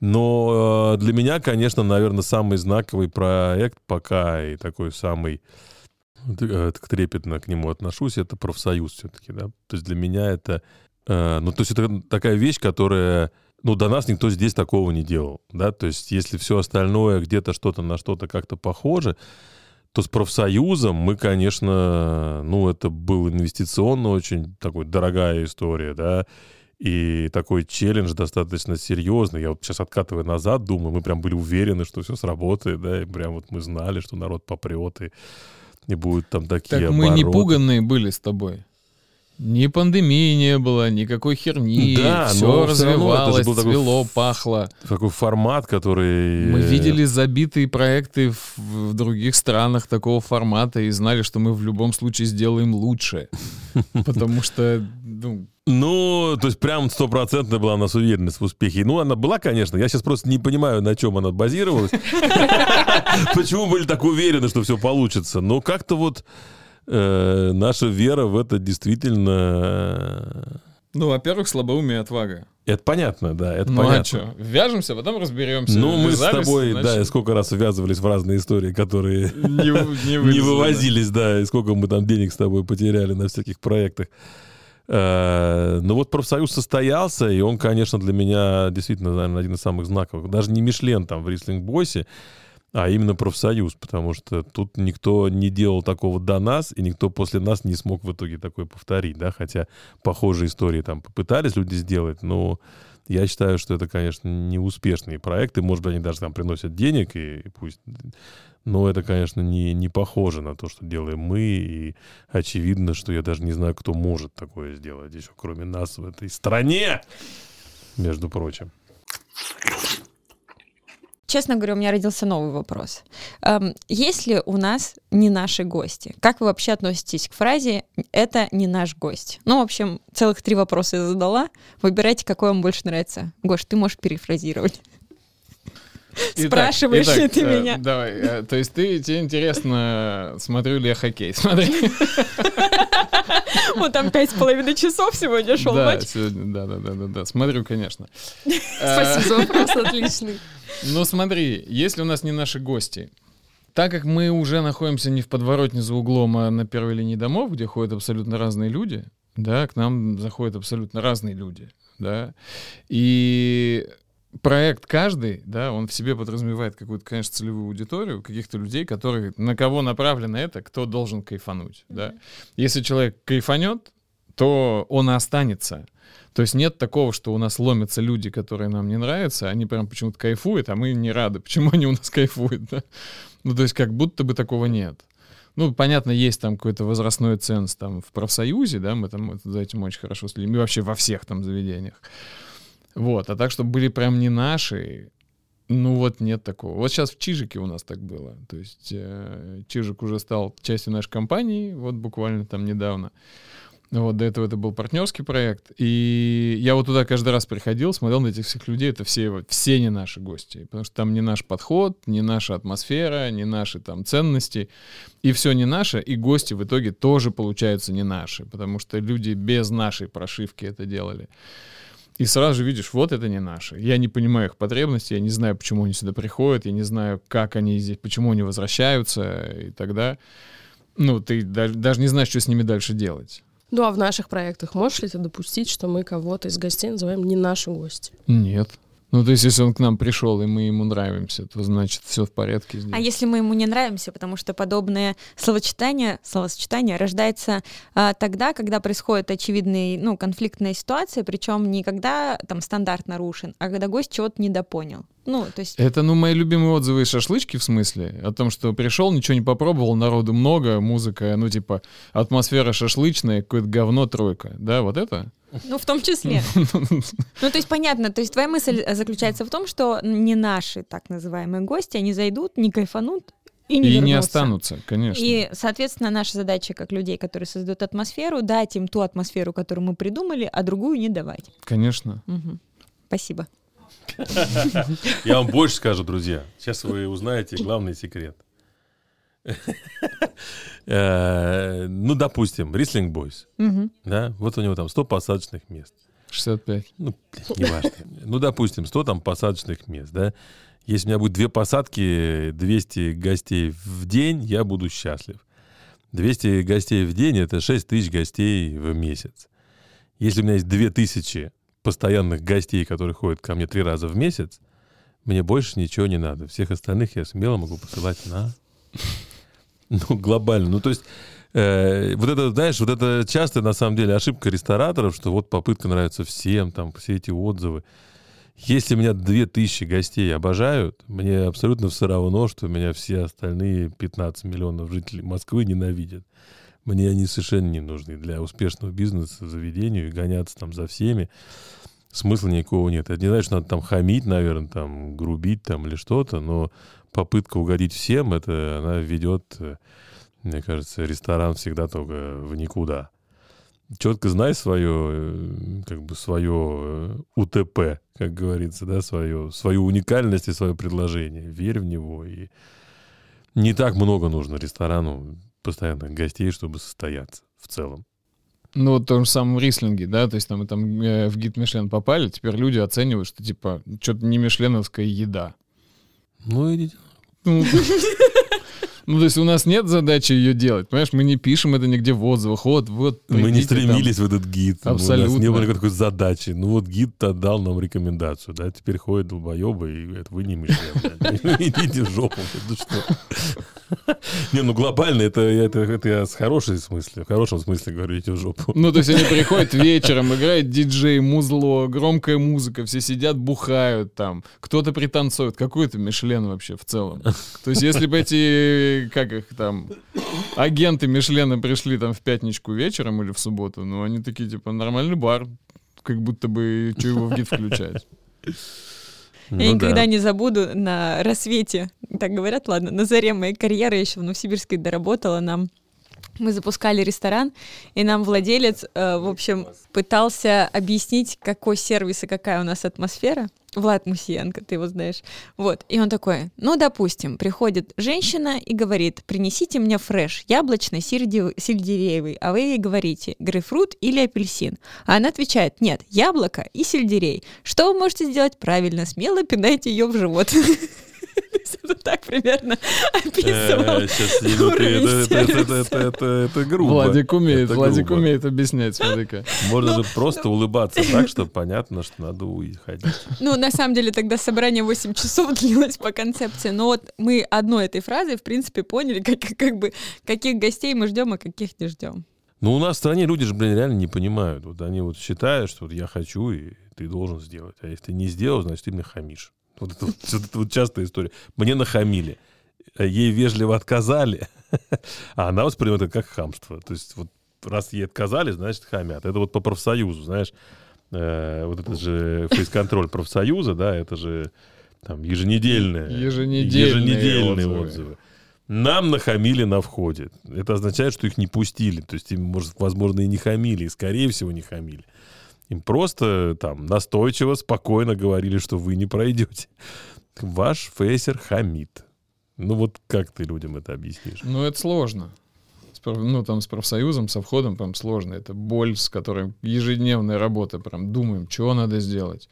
Но э, для меня, конечно, наверное, самый знаковый проект пока и такой самый э, трепетно к нему отношусь, это профсоюз все-таки, да. То есть для меня это, э, ну, то есть это такая вещь, которая ну, до нас никто здесь такого не делал, да, то есть если все остальное где-то что-то на что-то как-то похоже, то с профсоюзом мы, конечно, ну, это был инвестиционно очень такой дорогая история, да, и такой челлендж достаточно серьезный. Я вот сейчас откатывая назад, думаю, мы прям были уверены, что все сработает, да, и прям вот мы знали, что народ попрет, и, и будут там такие Так мы не пуганные были с тобой. Ни пандемии не было, никакой херни. Да, все развивалось, все цвело, такой, пахло. Такой формат, который... Мы видели забитые проекты в, в других странах такого формата и знали, что мы в любом случае сделаем лучше. Потому что, ну, ну, то есть прям стопроцентно была у нас уверенность в успехе. Ну, она была, конечно. Я сейчас просто не понимаю, на чем она базировалась. Почему были так уверены, что все получится. Но как-то вот э, наша вера в это действительно... Ну, во-первых, слабоумие и отвага. Это понятно, да, это ну, понятно. а что? Вяжемся, потом разберемся. Ну, мы с тобой, значит... да, сколько раз ввязывались в разные истории, которые не, не, не вывозились, да. и сколько мы там денег с тобой потеряли на всяких проектах. Э, ну вот профсоюз состоялся, и он, конечно, для меня действительно, наверное, один из самых знаковых. Даже не Мишлен там в рислинг-боссе, а именно профсоюз, потому что тут никто не делал такого до нас, и никто после нас не смог в итоге такое повторить, да, хотя похожие истории там попытались люди сделать, но я считаю, что это, конечно, неуспешные проекты, может быть, они даже там приносят денег, и, и пусть... Но это, конечно, не, не похоже на то, что делаем мы, и очевидно, что я даже не знаю, кто может такое сделать еще, кроме нас в этой стране, между прочим. Честно говоря, у меня родился новый вопрос. Эм, если у нас не наши гости, как вы вообще относитесь к фразе «это не наш гость»? Ну, в общем, целых три вопроса я задала. Выбирайте, какой вам больше нравится. Гош, ты можешь перефразировать. Спрашиваешь итак, ли ты э, меня? Давай, э, то есть ты, тебе интересно, смотрю ли я хоккей? Смотри. Вот там пять с половиной часов сегодня шел да, матч. Сегодня, да, да, да, да, да, смотрю, конечно. Спасибо за вопрос, отличный. Ну смотри, если у нас не наши гости, так как мы уже находимся не в подворотне за углом, а на первой линии домов, где ходят абсолютно разные люди, да, к нам заходят абсолютно разные люди, да, и проект каждый, да, он в себе подразумевает какую-то, конечно, целевую аудиторию, каких-то людей, которые, на кого направлено это, кто должен кайфануть, mm-hmm. да. Если человек кайфанет, то он и останется. То есть нет такого, что у нас ломятся люди, которые нам не нравятся, они прям почему-то кайфуют, а мы не рады. Почему они у нас кайфуют, да? Ну, то есть как будто бы такого нет. Ну, понятно, есть там какой-то возрастной ценз там в профсоюзе, да, мы там за этим очень хорошо следим, и вообще во всех там заведениях. Вот, а так, чтобы были прям не наши, Ну вот нет такого. Вот сейчас в Чижике у нас так было. То есть э, Чижик уже стал частью нашей компании, вот буквально там недавно. Вот, до этого это был партнерский проект. И я вот туда каждый раз приходил, смотрел на этих всех людей. Это все, все не наши гости. Потому что там не наш подход, не наша атмосфера, не наши там ценности. И все не наше. И гости в итоге тоже получаются не наши. Потому что люди без нашей прошивки это делали. И сразу же видишь, вот это не наши. Я не понимаю их потребностей, я не знаю, почему они сюда приходят, я не знаю, как они здесь, почему они возвращаются. И тогда, ну, ты даже, даже не знаешь, что с ними дальше делать. Ну а в наших проектах можешь ли ты допустить, что мы кого-то из гостей называем не наши гости? Нет. Ну, то есть, если он к нам пришел, и мы ему нравимся, то значит все в порядке здесь. А если мы ему не нравимся, потому что подобное словосочетание, словосочетание рождается а, тогда, когда происходит очевидная, ну, конфликтная ситуация, причем не когда там стандарт нарушен, а когда гость чего-то недопонял. Ну, то есть... Это, ну, мои любимые отзывы из шашлычки, в смысле, о том, что пришел, ничего не попробовал, народу много, музыка, ну, типа, атмосфера шашлычная, какое-то говно тройка, да, вот это? Ну, в том числе. Ну, то есть понятно, то есть твоя мысль заключается в том, что не наши так называемые гости, они зайдут, не кайфанут, и не, и вернутся. не останутся, конечно. И, соответственно, наша задача как людей, которые создают атмосферу, дать им ту атмосферу, которую мы придумали, а другую не давать. Конечно. Угу. Спасибо. Я вам больше скажу, друзья. Сейчас вы узнаете главный секрет. Э, ну, допустим, Рислинг Бойс. Да, вот у него там 100 посадочных мест. 65. Ну, неважно. Ну, допустим, 100 там посадочных мест, да. Если у меня будет две посадки, 200 гостей в день, я буду счастлив. 200 гостей в день — это 6 тысяч гостей в месяц. Если у меня есть 2000 постоянных гостей, которые ходят ко мне три раза в месяц, мне больше ничего не надо. Всех остальных я смело могу посылать на ну, глобально. Ну, то есть, э, вот это, знаешь, вот это часто, на самом деле, ошибка рестораторов, что вот попытка нравится всем, там, все эти отзывы. Если меня 2000 гостей обожают, мне абсолютно все равно, что меня все остальные 15 миллионов жителей Москвы ненавидят. Мне они совершенно не нужны для успешного бизнеса, заведению и гоняться там за всеми. Смысла никакого нет. Это не значит, что надо там хамить, наверное, там грубить там или что-то, но попытка угодить всем, это она ведет, мне кажется, ресторан всегда только в никуда. Четко знай свое, э, как бы свое э, УТП, как говорится, да, свое, свою уникальность и свое предложение. Верь в него. И не так много нужно ресторану постоянных гостей, чтобы состояться в целом. Ну, вот в том же самом рислинге, да, то есть там, там э, в гид Мишлен попали, теперь люди оценивают, что типа что-то не мишленовская еда. Ну, идите. Ну, ну, то есть у нас нет задачи ее делать, понимаешь? Мы не пишем это нигде в отзывах. Вот, вот. Мы не стремились там. в этот гид. У Абсолютно. нас не было никакой задачи. Ну вот гид отдал нам рекомендацию, да, теперь ходят долбоебы, и говорят, вы не Мишлен. Идите в жопу. Ну что? Не, ну глобально это, это, это я с хорошей смысле, в хорошем смысле говорю, идите в жопу. Ну, то есть они приходят вечером, играет диджей, музло, громкая музыка, все сидят, бухают там, кто-то пританцует. Какой это Мишлен вообще в целом? То есть если бы эти, как их там, агенты Мишлена пришли там в пятничку вечером или в субботу, ну, они такие, типа, нормальный бар, как будто бы, что его в гид включать. Ну Я никогда да. не забуду на рассвете, так говорят, ладно, на заре моей карьеры я еще в Новосибирске доработала нам. Мы запускали ресторан, и нам владелец, э, в общем, пытался объяснить, какой сервис и какая у нас атмосфера. Влад Мусиенко, ты его знаешь. Вот. И он такой, ну, допустим, приходит женщина и говорит, принесите мне фреш, яблочный, сельди- сельдереевый, а вы ей говорите, грейпфрут или апельсин. А она отвечает, нет, яблоко и сельдерей. Что вы можете сделать правильно? Смело пинайте ее в живот. Это так примерно описывал. Э, ну, это- это- это- сервиса. это- это это грубо. Владик умеет, Владик умеет объяснять, смотри-ка. Можно же просто улыбаться так, что понятно, что надо уходить. Ну, на самом деле, тогда собрание 8 часов длилось по концепции. Но вот мы одной этой фразой, в принципе, поняли, как, как бы, каких гостей мы ждем, а каких не ждем. Ну, у нас в стране люди же, блин, реально не понимают. Вот они вот считают, что вот я хочу, и ты должен сделать. А если ты не сделал, значит, ты мне хамишь. Вот это вот, это вот частая история. Мне нахамили. а Ей вежливо отказали, а она воспринимает это как хамство. То есть вот раз ей отказали, значит, хамят. Это вот по профсоюзу, знаешь. э, вот это же фейс-контроль профсоюза, да, это же там еженедельные, Еженедельные еженедельные отзывы. отзывы. Нам нахамили на входе. Это означает, что их не пустили. То есть им, может, возможно, и не хамили, и, скорее всего, не хамили. Им просто там настойчиво, спокойно говорили, что вы не пройдете. Ваш фейсер хамит. Ну вот как ты людям это объяснишь? Ну, это сложно. Ну, там с профсоюзом, со входом прям сложно. Это боль, с которой ежедневная работа. Прям думаем, что надо сделать.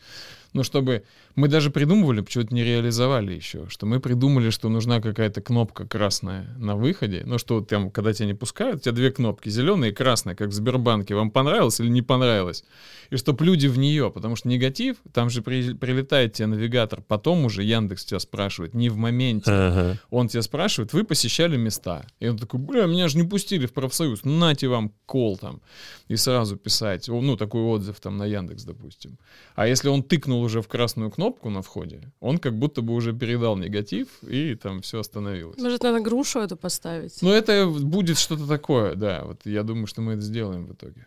Ну, чтобы... Мы даже придумывали, почему-то не реализовали еще, что мы придумали, что нужна какая-то кнопка красная на выходе. Ну, что там, когда тебя не пускают, у тебя две кнопки, зеленая и красная, как в Сбербанке. Вам понравилось или не понравилось? И чтоб люди в нее, потому что негатив, там же при- прилетает тебе навигатор, потом уже Яндекс тебя спрашивает, не в моменте. Ага. Он тебя спрашивает, вы посещали места? И он такой, бля, меня же не пустили в профсоюз, нате вам кол там. И сразу писать, ну, такой отзыв там на Яндекс, допустим. А если он тыкнул уже в красную кнопку на входе, он как будто бы уже передал негатив, и там все остановилось. Может, надо грушу эту поставить? Ну, это будет что-то такое, да. Вот я думаю, что мы это сделаем в итоге.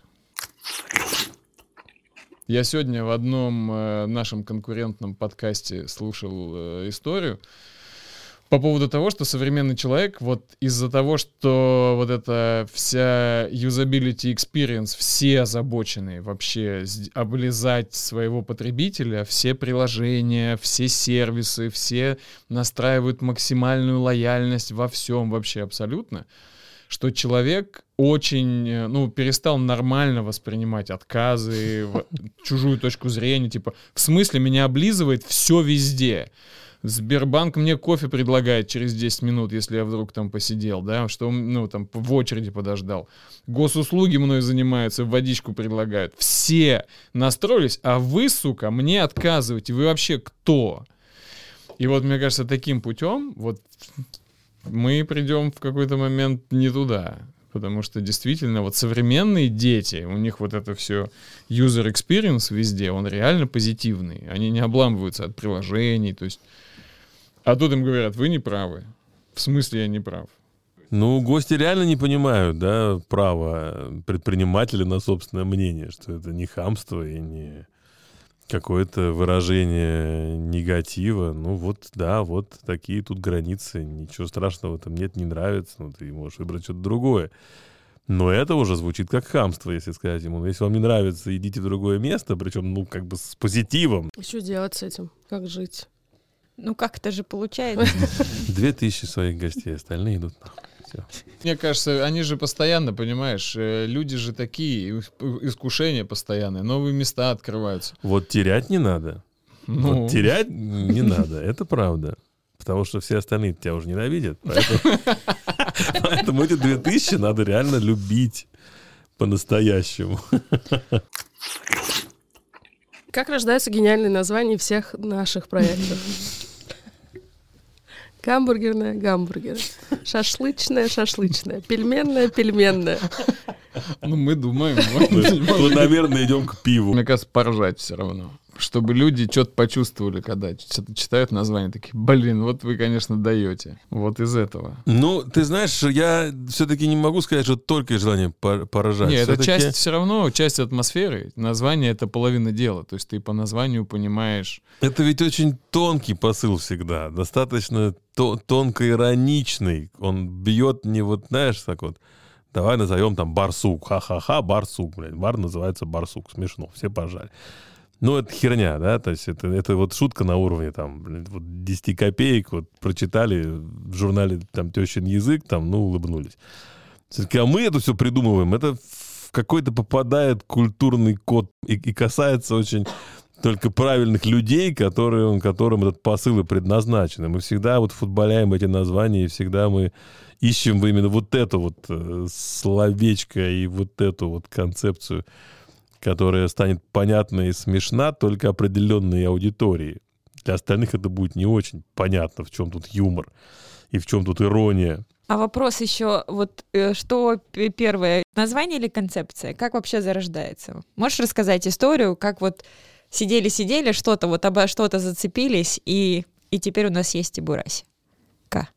Я сегодня в одном э, нашем конкурентном подкасте слушал э, историю по поводу того, что современный человек вот из-за того, что вот эта вся usability experience, все озабочены вообще облизать своего потребителя, все приложения, все сервисы, все настраивают максимальную лояльность во всем вообще абсолютно, что человек очень, э, ну, перестал нормально воспринимать отказы, чужую точку зрения, типа, в смысле меня облизывает все везде. Сбербанк мне кофе предлагает через 10 минут, если я вдруг там посидел, да, что, ну, там, в очереди подождал. Госуслуги мной занимаются, водичку предлагают. Все настроились, а вы, сука, мне отказываете. Вы вообще кто? И вот, мне кажется, таким путем вот мы придем в какой-то момент не туда. Потому что действительно вот современные дети, у них вот это все user experience везде, он реально позитивный. Они не обламываются от приложений. То есть... А тут им говорят, вы не правы. В смысле я не прав? Ну, гости реально не понимают, да, право предпринимателя на собственное мнение, что это не хамство и не какое-то выражение негатива. Ну вот, да, вот такие тут границы. Ничего страшного в этом нет, не нравится. Ну, ты можешь выбрать что-то другое. Но это уже звучит как хамство, если сказать ему. «Ну, Если вам не нравится, идите в другое место, причем, ну, как бы с позитивом. И Что делать с этим? Как жить? Ну как это же получается? Две тысячи своих гостей, остальные идут нахуй. Всё. Мне кажется, они же постоянно, понимаешь, э, люди же такие, иск- искушения постоянные, новые места открываются. Вот терять не надо. Ну, Вот терять не надо, это правда. Потому что все остальные тебя уже ненавидят. Поэтому, поэтому эти 2000 надо реально любить по-настоящему. Как рождаются гениальные названия всех наших проектов? Гамбургерная, гамбургер. Шашлычная, шашлычная. Пельменная, пельменная. ну, мы думаем. Мы, наверное, идем к пиву. Мне кажется, поржать все равно. Чтобы люди что-то почувствовали, когда что-то читают название, такие, блин, вот вы, конечно, даете. Вот из этого. Ну, ты знаешь, я все-таки не могу сказать, что только желание пор- поражать. Не, это часть все равно, часть атмосферы. Название — это половина дела. То есть ты по названию понимаешь... Это ведь очень тонкий посыл всегда, достаточно то- тонко-ироничный. Он бьет не вот, знаешь, так вот, давай назовем там барсук, ха-ха-ха, барсук, блядь. Бар называется барсук, смешно, все пожали. Ну, это херня, да, то есть это, это вот шутка на уровне там, блин, вот 10 копеек, вот прочитали в журнале там тещин язык, там, ну, улыбнулись. Все-таки, а мы это все придумываем, это в какой-то попадает культурный код и, и касается очень только правильных людей, которые, которым этот посыл и предназначен. И мы всегда вот футболяем эти названия, и всегда мы ищем именно вот это вот э, словечко и вот эту вот концепцию, которая станет понятна и смешна только определенной аудитории. Для остальных это будет не очень понятно, в чем тут юмор и в чем тут ирония. А вопрос еще, вот э, что первое, название или концепция? Как вообще зарождается? Можешь рассказать историю, как вот сидели-сидели, что-то вот обо что-то зацепились, и, и теперь у нас есть Тибураси? К.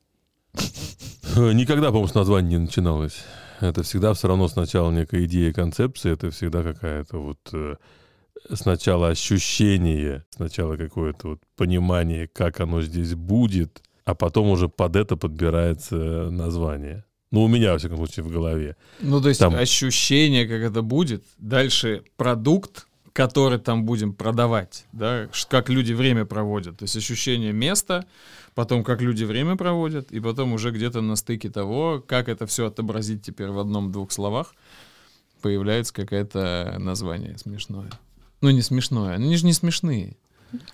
Никогда, по-моему, с названия не начиналось. Это всегда все равно сначала некая идея, концепция, это всегда какая-то вот э, сначала ощущение, сначала какое-то вот понимание, как оно здесь будет, а потом уже под это подбирается название. Ну, у меня, во всяком случае, в голове. Ну, то есть Там- ощущение, как это будет. Дальше продукт, который там будем продавать, да, как люди время проводят. То есть ощущение места, потом как люди время проводят, и потом уже где-то на стыке того, как это все отобразить теперь в одном-двух словах, появляется какое-то название смешное. Ну, не смешное, они же не смешные.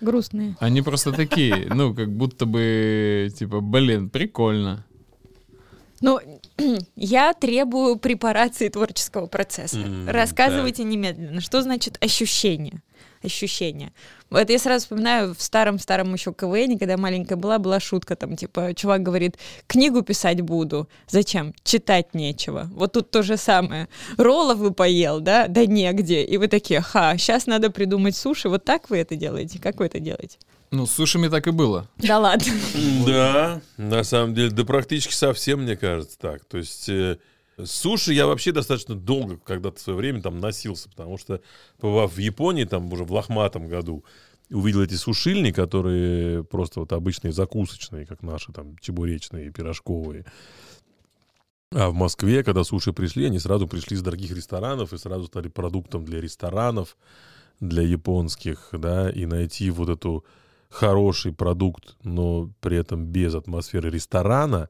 Грустные. Они просто такие, ну, как будто бы, типа, блин, прикольно. Ну, я требую препарации творческого процесса. М, Рассказывайте немедленно, что значит ощущение. Ощущение. Вот я сразу вспоминаю в старом-старом еще КВН, когда маленькая была, была шутка там, типа, чувак говорит, книгу писать буду. Зачем? Читать нечего. Вот тут то же самое. Ролловы поел, да? Да негде. И вы такие, ха, сейчас надо придумать суши. Вот так вы это делаете? Как вы это делаете? Ну, с сушами так и было. Да ладно. Да, на самом деле, да практически совсем, мне кажется, так. То есть э, суши я вообще достаточно долго, когда-то в свое время там носился, потому что, побывав в Японии, там уже в лохматом году, увидел эти сушильни, которые просто вот обычные закусочные, как наши, там, чебуречные, пирожковые. А в Москве, когда суши пришли, они сразу пришли из дорогих ресторанов и сразу стали продуктом для ресторанов, для японских, да, и найти вот эту хороший продукт, но при этом без атмосферы ресторана,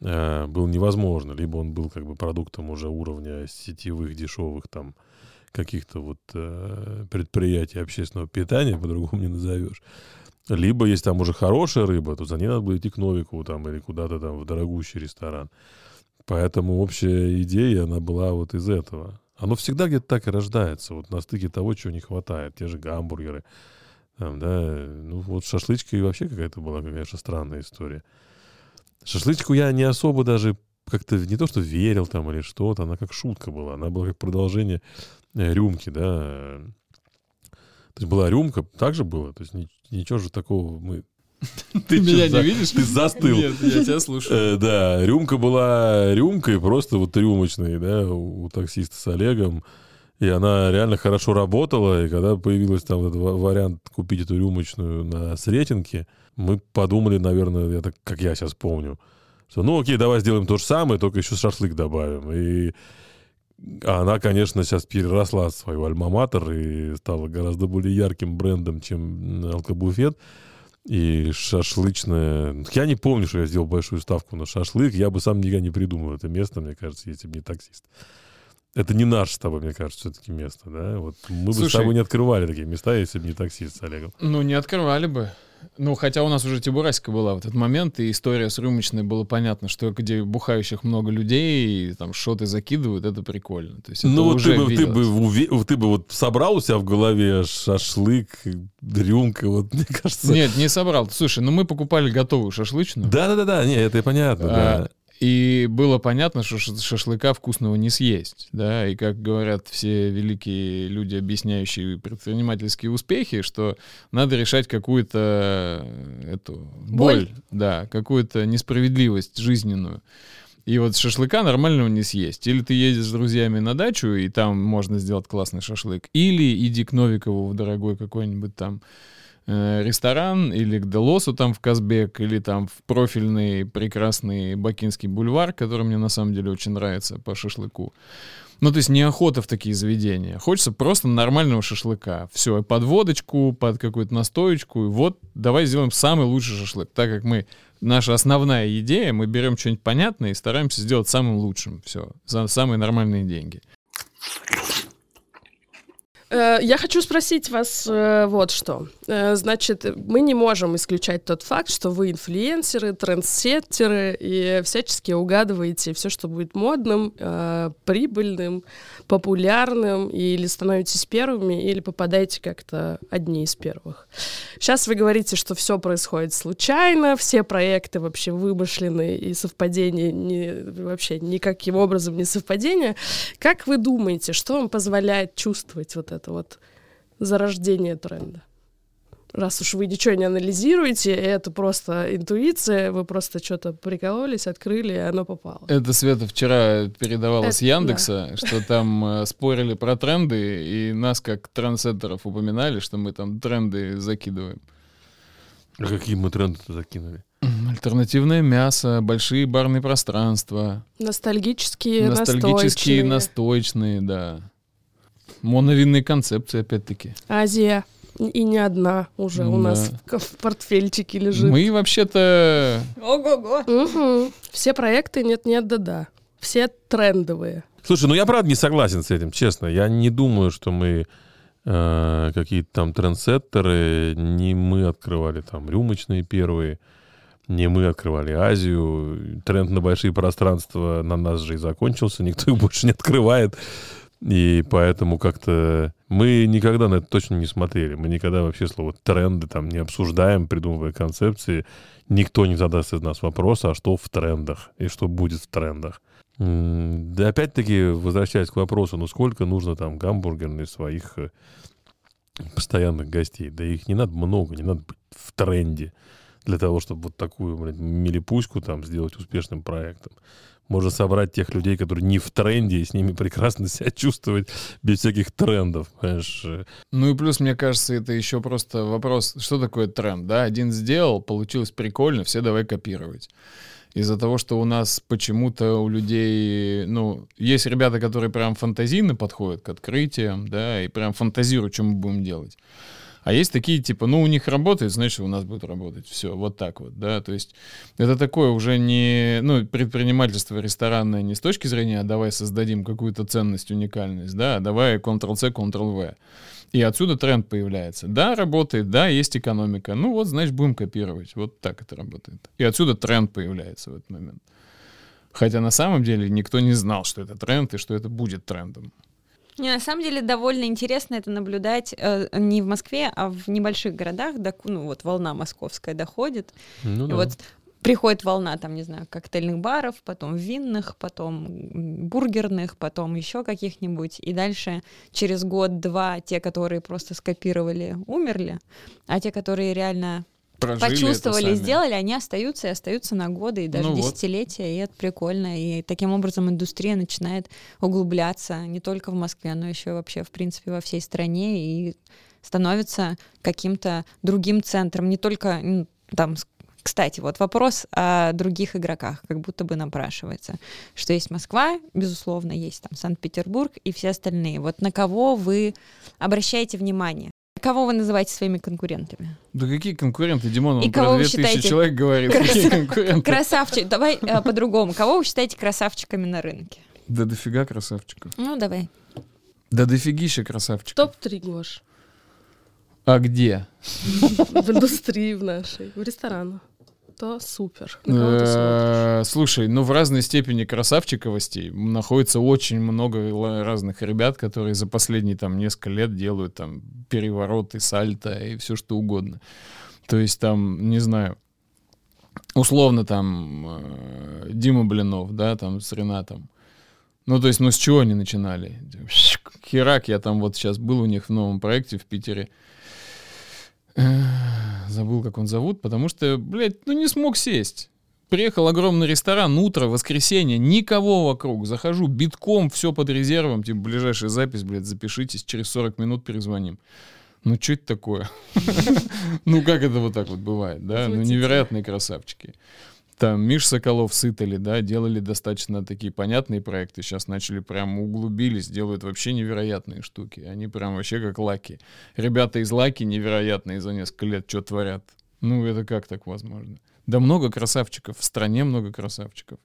был невозможно. Либо он был как бы продуктом уже уровня сетевых, дешевых там каких-то вот э, предприятий общественного питания, по-другому не назовешь. Либо, если там уже хорошая рыба, то за ней надо было идти к Новикову там или куда-то там в дорогущий ресторан. Поэтому общая идея, она была вот из этого. Оно всегда где-то так и рождается, вот на стыке того, чего не хватает. Те же гамбургеры, там, да, ну вот шашлычка и вообще какая-то была, конечно, странная история. Шашлычку я не особо даже как-то не то, что верил там или что-то, она как шутка была, она была как продолжение э, рюмки, да. То есть была рюмка, так же было, то есть ни- ничего же такого мы... Ты меня не видишь? Ты застыл. Нет, я тебя слушаю. Э, да, рюмка была рюмкой, просто вот рюмочной, да, у таксиста с Олегом. И она реально хорошо работала. И когда появился там этот ва- вариант купить эту рюмочную на Сретенке, мы подумали, наверное, я так, как я сейчас помню, что ну окей, давай сделаем то же самое, только еще шашлык добавим. И она, конечно, сейчас переросла свою альма-матер и стала гораздо более ярким брендом, чем алкобуфет. И шашлычная... Я не помню, что я сделал большую ставку на шашлык. Я бы сам никогда не придумал это место, мне кажется, если бы не таксист. Это не наше с тобой, мне кажется, все-таки место, да? Вот мы бы с Слушай- тобой не открывали такие места, если бы не таксист с Олегом. Ну, не открывали бы. Ну, хотя у нас уже Тибураська была в этот момент, и история с рюмочной было понятно, что где бухающих много людей, и там шоты закидывают, это прикольно. То есть ну, вот ты бы, ты, бы уве- ты бы вот собрал у себя в голове шашлык, рюмка, вот, мне кажется... Нет, не собрал. Слушай, ну мы покупали готовую шашлычную. Да-да-да, не, это понятно, А, да. И было понятно, что шашлыка вкусного не съесть, да, и как говорят все великие люди, объясняющие предпринимательские успехи, что надо решать какую-то э, эту боль, Боль. да, какую-то несправедливость жизненную. И вот шашлыка нормального не съесть. Или ты едешь с друзьями на дачу, и там можно сделать классный шашлык. Или иди к Новикову в дорогой какой-нибудь там ресторан, или к Делосу там в Казбек, или там в профильный прекрасный Бакинский бульвар, который мне на самом деле очень нравится по шашлыку. Ну, то есть неохота в такие заведения. Хочется просто нормального шашлыка. Все, под водочку, под какую-то настоечку. И вот давай сделаем самый лучший шашлык. Так как мы, наша основная идея, мы берем что-нибудь понятное и стараемся сделать самым лучшим. Все, за самые нормальные деньги. Э, Я хочу спросить вас э, вот что. Э, Значит, мы не можем исключать тот факт, что вы инфлюенсеры, трендсеттеры и всячески угадываете все, что будет модным, прибыльным, популярным, или становитесь первыми, или попадаете как-то одни из первых. Сейчас вы говорите, что все происходит случайно, все проекты вообще вымышленные и совпадения не, вообще никаким образом не совпадения. Как вы думаете, что вам позволяет чувствовать вот это вот зарождение тренда? раз уж вы ничего не анализируете, это просто интуиция, вы просто что-то прикололись, открыли, и оно попало. Это Света вчера передавала Это- с Яндекса, что там э, спорили про тренды, и нас как трендсеттеров упоминали, что мы там тренды закидываем. А какие мы тренды-то закинули? Альтернативное мясо, большие барные пространства, Ностальгические, ностальгические, настойчивые. настойчные, да. Моновинные концепции, опять-таки. Азия. И не одна уже у Да. нас в, в портфельчике лежит. Мы вообще-то... Ого-го. Мгм. Все проекты нет-нет, да-да. Все трендовые. Слушай, ну я правда не согласен с этим, честно. Я не думаю, что мы э, какие-то там трендсеттеры, не мы открывали там рюмочные первые, не мы открывали Азию. Тренд на большие пространства на нас же и закончился, никто их больше не открывает. И поэтому как-то мы никогда на это точно не смотрели. Мы никогда вообще слово тренды там не обсуждаем, придумывая концепции. Никто не задаст из нас вопроса, а что в трендах и что будет в трендах. Да опять-таки, возвращаясь к вопросу, ну сколько нужно там гамбургерных своих э, постоянных гостей? Да их не надо много, не надо быть в тренде для того, чтобы вот такую, блядь, милипуську там сделать успешным проектом. Можно собрать тех людей, которые не в тренде, и с ними прекрасно себя чувствовать без всяких трендов. Понимаешь? Ну и плюс, мне кажется, это еще просто вопрос, что такое тренд, да? Один сделал, получилось прикольно, все давай копировать. Из-за того, что у нас почему-то у людей, ну, есть ребята, которые прям фантазийно подходят к открытиям, да, и прям фантазируют, что мы будем делать. А есть такие, типа, ну, у них работает, значит, у нас будет работать. Все, вот так вот, да. То есть это такое уже не, ну, предпринимательство ресторанное не с точки зрения, а давай создадим какую-то ценность, уникальность, да, а давай Ctrl-C, Ctrl-V. И отсюда тренд появляется. Да, работает, да, есть экономика. Ну вот, значит, будем копировать. Вот так это работает. И отсюда тренд появляется в этот момент. Хотя на самом деле никто не знал, что это тренд и что это будет трендом. Не, на самом деле довольно интересно это наблюдать э, не в Москве, а в небольших городах. До, ну вот волна московская доходит. Ну, да. вот приходит волна, там, не знаю, коктейльных баров, потом винных, потом бургерных, потом еще каких-нибудь. И дальше через год-два те, которые просто скопировали, умерли, а те, которые реально Прожили это почувствовали, сами. сделали, они остаются и остаются на годы и даже Ну вот. десятилетия, и это прикольно. И таким образом индустрия начинает углубляться не только в Москве, но еще вообще, в принципе, во всей стране и становится каким-то другим центром, не только там кстати, вот вопрос о других игроках, как будто бы напрашивается, что есть Москва, безусловно, есть там Санкт-Петербург и все остальные. Вот на кого вы обращаете внимание? Кого вы называете своими конкурентами? Да какие конкуренты, Димон? Он И про кого вы 2000 считаете человек говорит. краса- Какие конкуренты? Красавчик, давай э, по-другому. Кого вы считаете красавчиками на рынке? Да дофига красавчиков. Ну, давай. Да дофигища красавчиков. Топ-3, Гош. А где? В индустрии в нашей. В ресторанах. То супер. Э, Слушай, ну в разной степени красавчиковости находится очень много разных ребят, которые за последние там несколько лет делают там перевороты, сальто и все что угодно. То есть там, не знаю, условно там э, Дима Блинов, да, там с Ренатом. Ну, то есть, ну, с чего они начинали? Херак, я там вот сейчас был у них в новом проекте в Питере. Забыл, как он зовут, потому что, блядь, ну не смог сесть. Приехал огромный ресторан, утро, воскресенье, никого вокруг. Захожу, битком, все под резервом, типа, ближайшая запись, блядь, запишитесь, через 40 минут перезвоним. Ну, что это такое? Ну, как это вот так вот бывает, да? Ну, невероятные красавчики. Там Миш Соколов с Italy, да, делали достаточно такие понятные проекты. Сейчас начали прям углубились, делают вообще невероятные штуки. Они прям вообще как Lucky. Ребята из Lucky невероятные за несколько лет что творят. Ну, это как так возможно? Да много красавчиков, в стране много красавчиков.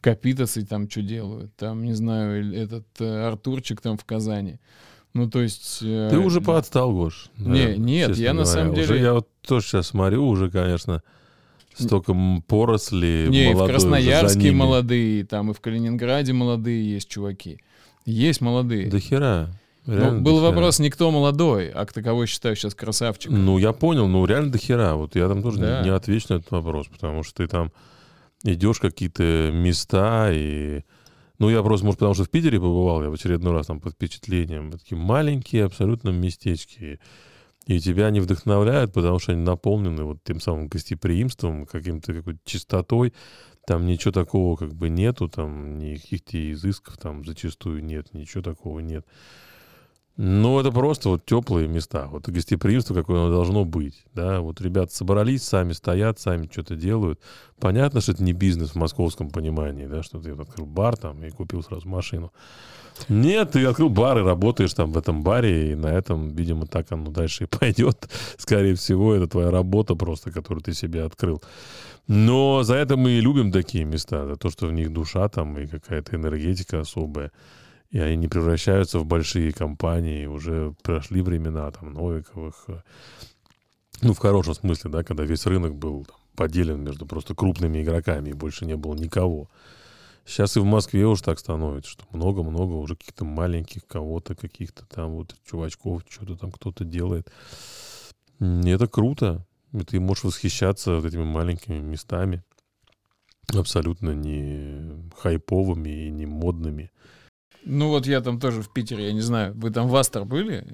Капитосы там что делают, там, не знаю, или этот э, Артурчик там в Казани. Ну, то есть... э, Ты уже поотстал, Гош. Не, наверное, нет, я на говоря. самом Уже деле- я вот тоже сейчас смотрю, уже, конечно, столько поросли Не, и в молодой уже за Красноярске молодые, там и в Калининграде молодые есть чуваки. Есть молодые. Да хера. Ну, был до хера. вопрос, никто молодой, а к кого считаю сейчас красавчик. Ну, я понял, ну, реально до хера. Вот я там тоже Да. не, не отвечу на этот вопрос, потому что ты там идешь в какие-то места и... Ну, я просто, может, потому что в Питере побывал, я в очередной раз там под впечатлением. Такие маленькие абсолютно местечки. И тебя они вдохновляют, потому что они наполнены вот тем самым гостеприимством, каким-то какой-то чистотой. Там ничего такого как бы нету, там никаких-то изысков там зачастую нет, ничего такого нет. Ну, это просто вот теплые места. Вот гостеприимство, какое оно должно быть. Да, вот ребята собрались, сами стоят, сами что-то делают. Понятно, что это не бизнес в московском понимании, да, что ты открыл бар там и купил сразу машину. Нет, ты открыл бар и работаешь там в этом баре, и на этом, видимо, так оно дальше и пойдет. Скорее всего, это твоя работа просто, которую ты себе открыл. Но за это мы и любим такие места, за то, что в них душа там и какая-то энергетика особая. И они не превращаются в большие компании. Уже прошли времена там Новиковых. э, Ну, в хорошем смысле, да, когда весь рынок был там, поделен между просто крупными игроками, и больше не было никого. Сейчас и в Москве уж так становится, что много-много уже каких-то маленьких кого-то, каких-то там вот чувачков, что-то там кто-то делает. И это круто. И ты можешь восхищаться вот этими маленькими местами, абсолютно не хайповыми и не модными. Ну вот я там тоже в Питере, я не знаю, вы там в Астер были?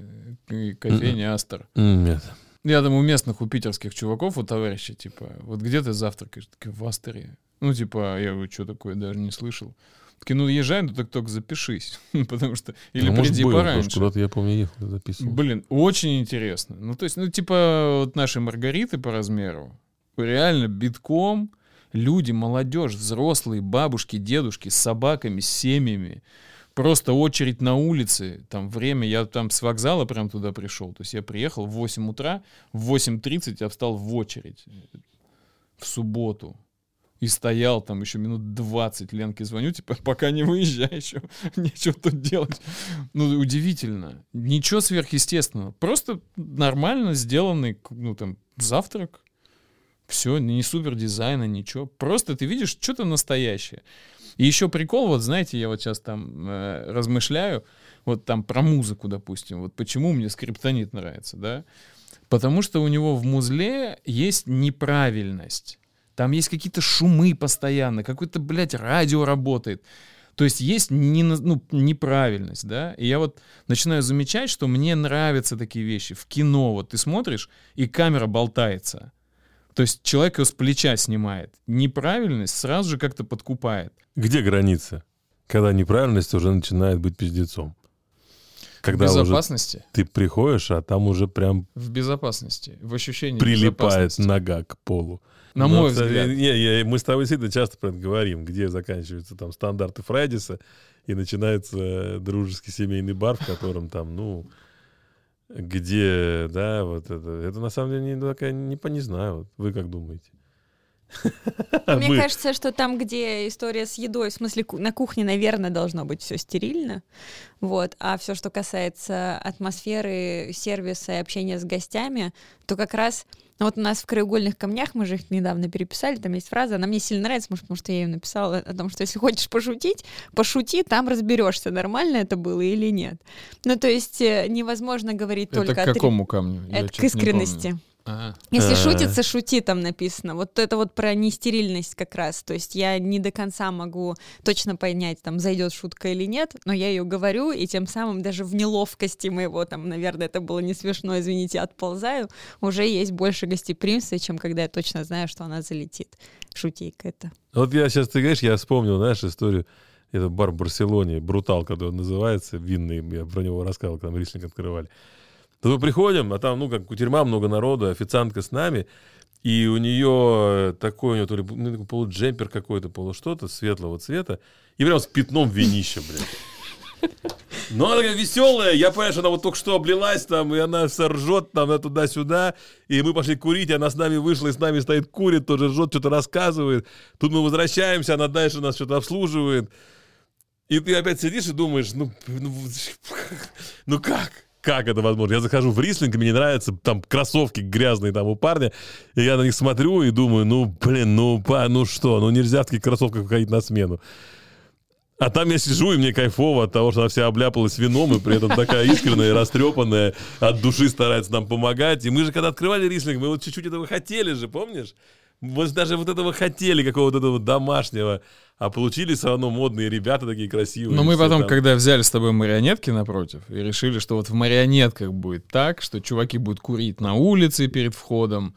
И Кофейня Астер. М, Нет. Я там у местных, у питерских чуваков, у товарища, типа, вот где ты завтракаешь? Такие, в Астере. Ну, типа, я говорю, что такое, даже не слышал. Такие, ну, езжай, ну, так только запишись. Потому что... Или Ну, может, приди что пораньше. Куда-то я помню ехал, записывал. Блин, очень интересно. Ну, то есть, ну, типа, вот наши Маргариты по размеру, реально битком люди, молодежь, взрослые, бабушки, дедушки с собаками, с семьями. Просто очередь на улице, там время, я там с вокзала прям туда пришел. То есть я приехал в 8 утра, в 8.30 я встал в очередь в субботу. И стоял там еще минут 20, Ленке звоню, типа, пока не выезжай еще, нечего тут делать. Ну, удивительно. Ничего сверхъестественного. Просто нормально сделанный, ну, там, завтрак. Все, не супер дизайна, ничего. Просто ты видишь что-то настоящее. И еще прикол, вот знаете, я вот сейчас там э, размышляю, вот там про музыку, допустим, вот почему мне скриптонит нравится, да? Потому что у него в музле есть неправильность. Там есть какие-то шумы постоянно, какое-то, блядь, радио работает. То есть есть не, ну, неправильность, да? И я вот начинаю замечать, что мне нравятся такие вещи. В кино вот ты смотришь, и камера болтается. То есть человек ее с плеча снимает. Неправильность сразу же как-то подкупает. Где граница? Когда неправильность уже начинает быть пиздецом. Когда в уже безопасности. ты приходишь, а там уже прям В безопасности. В ощущении прилипает нога к полу. На Ну, мой взгляд. Не, не, мы с тобой действительно часто про это говорим, где заканчиваются там стандарты Фрайдиса, и начинается э, дружеский семейный бар, в котором там, ну, где, да, вот это. Это на самом деле не такая, не, не знаю. Вот Вы как думаете? Мне Мы- кажется, что там, где история с едой, в смысле на кухне, наверное, должно быть все стерильно, вот. А все, что касается атмосферы, сервиса и общения с гостями, то как раз ну, вот у нас в краеугольных камнях мы же их недавно переписали, там есть фраза, она мне сильно нравится, может, потому что я ее написала о том, что если хочешь пошутить, пошути, там разберешься, нормально это было или нет. Ну, то есть э, невозможно говорить Это только к о три- какому камню? Я Это к не искренности. помню. А, Если А. шутится, шути там написано. Вот это вот про нестерильность как раз. То есть я не до конца могу точно понять, там зайдет шутка или нет, но я ее говорю, и тем самым даже в неловкости моего, там, наверное, это было не смешно, извините, отползаю, уже есть больше гостеприимства, чем когда я точно знаю, что она залетит. Шутейка это. Вот я сейчас, ты говоришь, я вспомнил, знаешь, историю. Это бар в Барселоне, Брутал, когда он называется, винный, я про него рассказывал, когда мы рислинг открывали. То мы приходим, а там, ну, как кутерьма, много народу, официантка с нами, и у нее такой, у нее то ли ну, такой полуджемпер какой-то, полу что-то светлого цвета, и прям с пятном винища, блядь. Но она такая веселая, я понимаю, что она вот только что облилась там, и она все ржет там, туда-сюда, и мы пошли курить, и она с нами вышла, и с нами стоит, курит, тоже ржет, что-то рассказывает. Тут мы возвращаемся, она дальше нас что-то обслуживает. И ты опять сидишь и думаешь, ну, ну, ну как? Как это возможно? Я захожу в рислинг, мне нравятся там кроссовки грязные там у парня, и я на них смотрю и думаю, ну, блин, ну, па, ну что, ну нельзя в таких кроссовках ходить на смену. А там я сижу, и мне кайфово от того, что она вся обляпалась вином, и при этом такая искренняя растрепанная, от души старается нам помогать. И мы же, когда открывали рислинг, мы вот чуть-чуть этого хотели же, помнишь? Мы даже вот этого хотели, какого-то этого домашнего. А получили все равно модные ребята такие красивые. Но мы потом, там. когда взяли с тобой марионетки напротив, и решили, что вот в марионетках будет так, что чуваки будут курить на улице перед входом,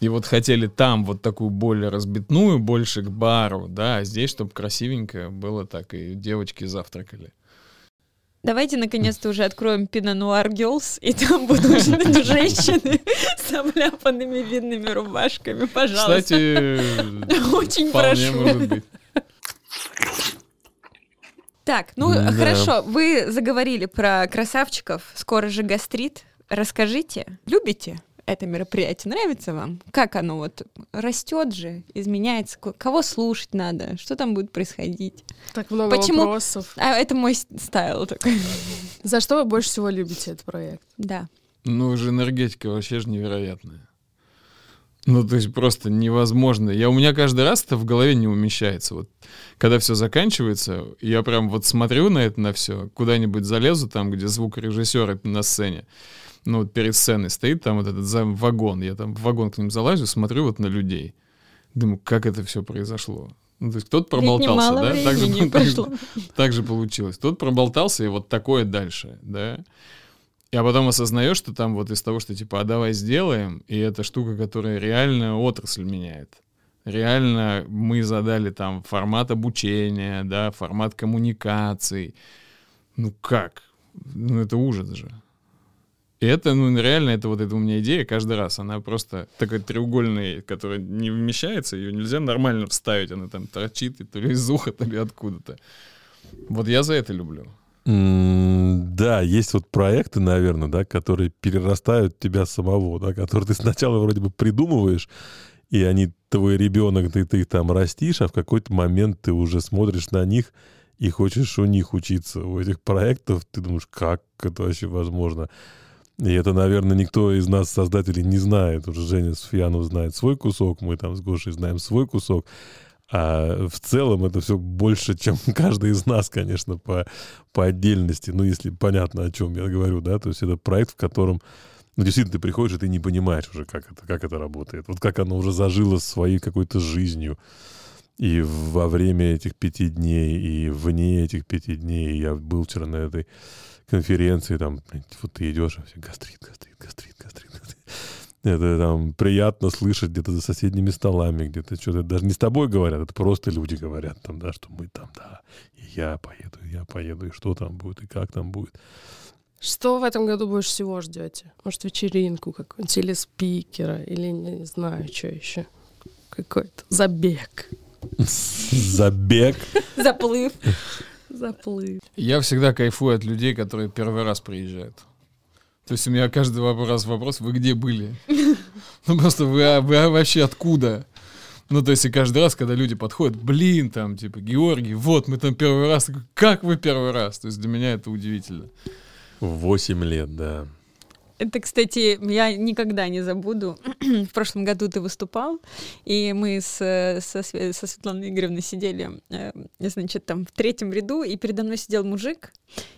и вот хотели там вот такую более разбитную, больше к бару, да, а здесь, чтобы красивенько было так, и девочки завтракали. Давайте наконец-то уже откроем Pinot Noir Girls, и там будут женщины с обляпанными винными рубашками, пожалуйста. Кстати, Очень прошу. Так, ну Да. хорошо, вы заговорили про красавчиков, скоро же гастрит. Расскажите, любите это мероприятие? Нравится вам? Как оно вот растет же, изменяется? Ко- Кого слушать надо? Что там будет происходить? Так много Почему? вопросов. А это мой стайл такой. За что вы больше всего любите этот проект? Да. Ну, же энергетика вообще же невероятная. Ну, то есть просто невозможно. Я, у меня каждый раз это в голове не умещается. Вот когда все заканчивается, я прям вот смотрю на это, на все, куда-нибудь залезу там, где звукорежиссер на сцене, ну, вот перед сценой стоит там вот этот за- вагон, я там в вагон к ним залазю, смотрю вот на людей. Думаю, как это все произошло. Ну, то есть кто-то проболтался, да? Так же, так же- так же получилось. Тут проболтался, и вот такое дальше, да. А потом осознаешь, что там вот из того, что типа, а давай сделаем, и это штука, которая реально отрасль меняет. Реально мы задали там формат обучения, да, формат коммуникаций. Ну как? Ну это ужас же. И это, ну реально, это вот эта у меня идея каждый раз. Она просто такой треугольный, который не вмещается, ее нельзя нормально вставить. Она там торчит и то ли из уха, то ли откуда-то. Вот я за это люблю. Да, есть вот проекты, наверное, да, которые перерастают тебя самого, да, которые ты сначала вроде бы придумываешь, и они твой ребенок, ты, ты там растишь, а в какой-то момент ты уже смотришь на них и хочешь у них учиться. У этих проектов ты думаешь, как это вообще возможно? И это, наверное, никто из нас, создателей, не знает. Уже Женя Суфьянов знает свой кусок, мы там с Гошей знаем свой кусок. А в целом это все больше, чем каждый из нас, конечно, по, по отдельности. Ну, если понятно, о чем я говорю, да, то есть это проект, в котором ну, действительно, ты приходишь, и ты не понимаешь уже, как это, как это работает. Вот как оно уже зажило своей какой-то жизнью. И во время этих пяти дней, и вне этих пяти дней. Я был вчера на этой конференции, там, вот ты идешь, а все гастрит, гастрит, гастрит, гастрит. гастрит. Это там приятно слышать где-то за соседними столами, где-то что-то даже не с тобой говорят, это просто люди говорят там, да, что мы там, да, и я поеду, и я поеду, и что там будет, и как там будет. Что в этом году больше всего ждете? Может, вечеринку какую-нибудь или спикера, или не знаю, что еще. Какой-то забег. Забег. Заплыв. Заплыв. Я всегда кайфую от людей, которые первый раз приезжают. То есть у меня каждый раз вопрос, вы где были? Ну просто вы, а- вы а вообще откуда? Ну, то есть и каждый раз, когда люди подходят, блин, там, типа, Георгий, вот, мы там первый раз. Как вы первый раз? То есть для меня это удивительно. Восемь лет, да. Это, кстати, я никогда не забуду. В прошлом году ты выступал, и мы с, со, со Светланой Игоревной сидели, э, значит, там в третьем ряду, и передо мной сидел мужик,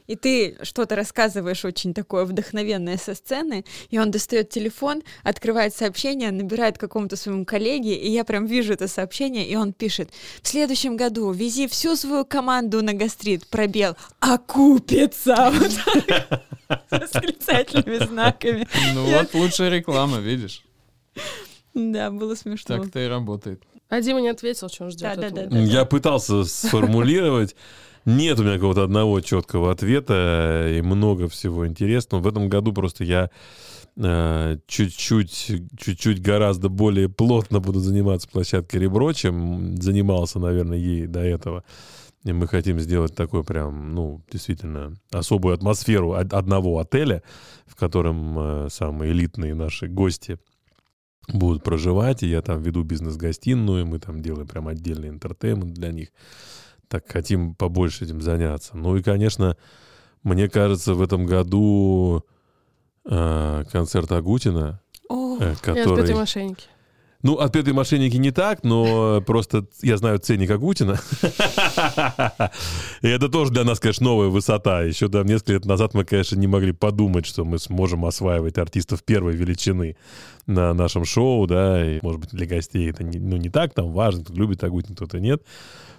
и ты что-то рассказываешь очень такое вдохновенное со сцены, и он достает телефон, открывает сообщение, набирает какому-то своему коллеге, и я прям вижу это сообщение, и он пишет, в следующем году вези всю свою команду на гастрит, пробел, окупится! Вот так. С восклицательными знаками. Ну вот лучшая реклама, видишь? Да, было смешно. Так-то и работает. А Дима не ответил, что он ждет. Да, да, этого. да. Я пытался сформулировать. Нет у меня какого-то одного четкого ответа и много всего интересного. В этом году просто я э, чуть-чуть, чуть-чуть гораздо более плотно буду заниматься площадкой Ребро, чем занимался, наверное, ей до этого. И мы хотим сделать такой прям, ну, действительно, особую атмосферу од- одного отеля, в котором э, самые элитные наши гости будут проживать, и я там веду бизнес-гостиную, мы там делаем прям отдельный интертеймент для них. Так хотим побольше этим заняться. Ну и, конечно, мне кажется, в этом году э, концерт Агутина, О, э, который... мошенники. Ну, отпетые мошенники не так, но просто я знаю ценника Агутина. И это тоже для нас, конечно, новая высота. Еще там несколько лет назад мы, конечно, не могли подумать, что мы сможем осваивать артистов первой величины на нашем шоу, да, и, может быть, для гостей это не, ну, не так там важно, кто любит Агутин, кто-то нет.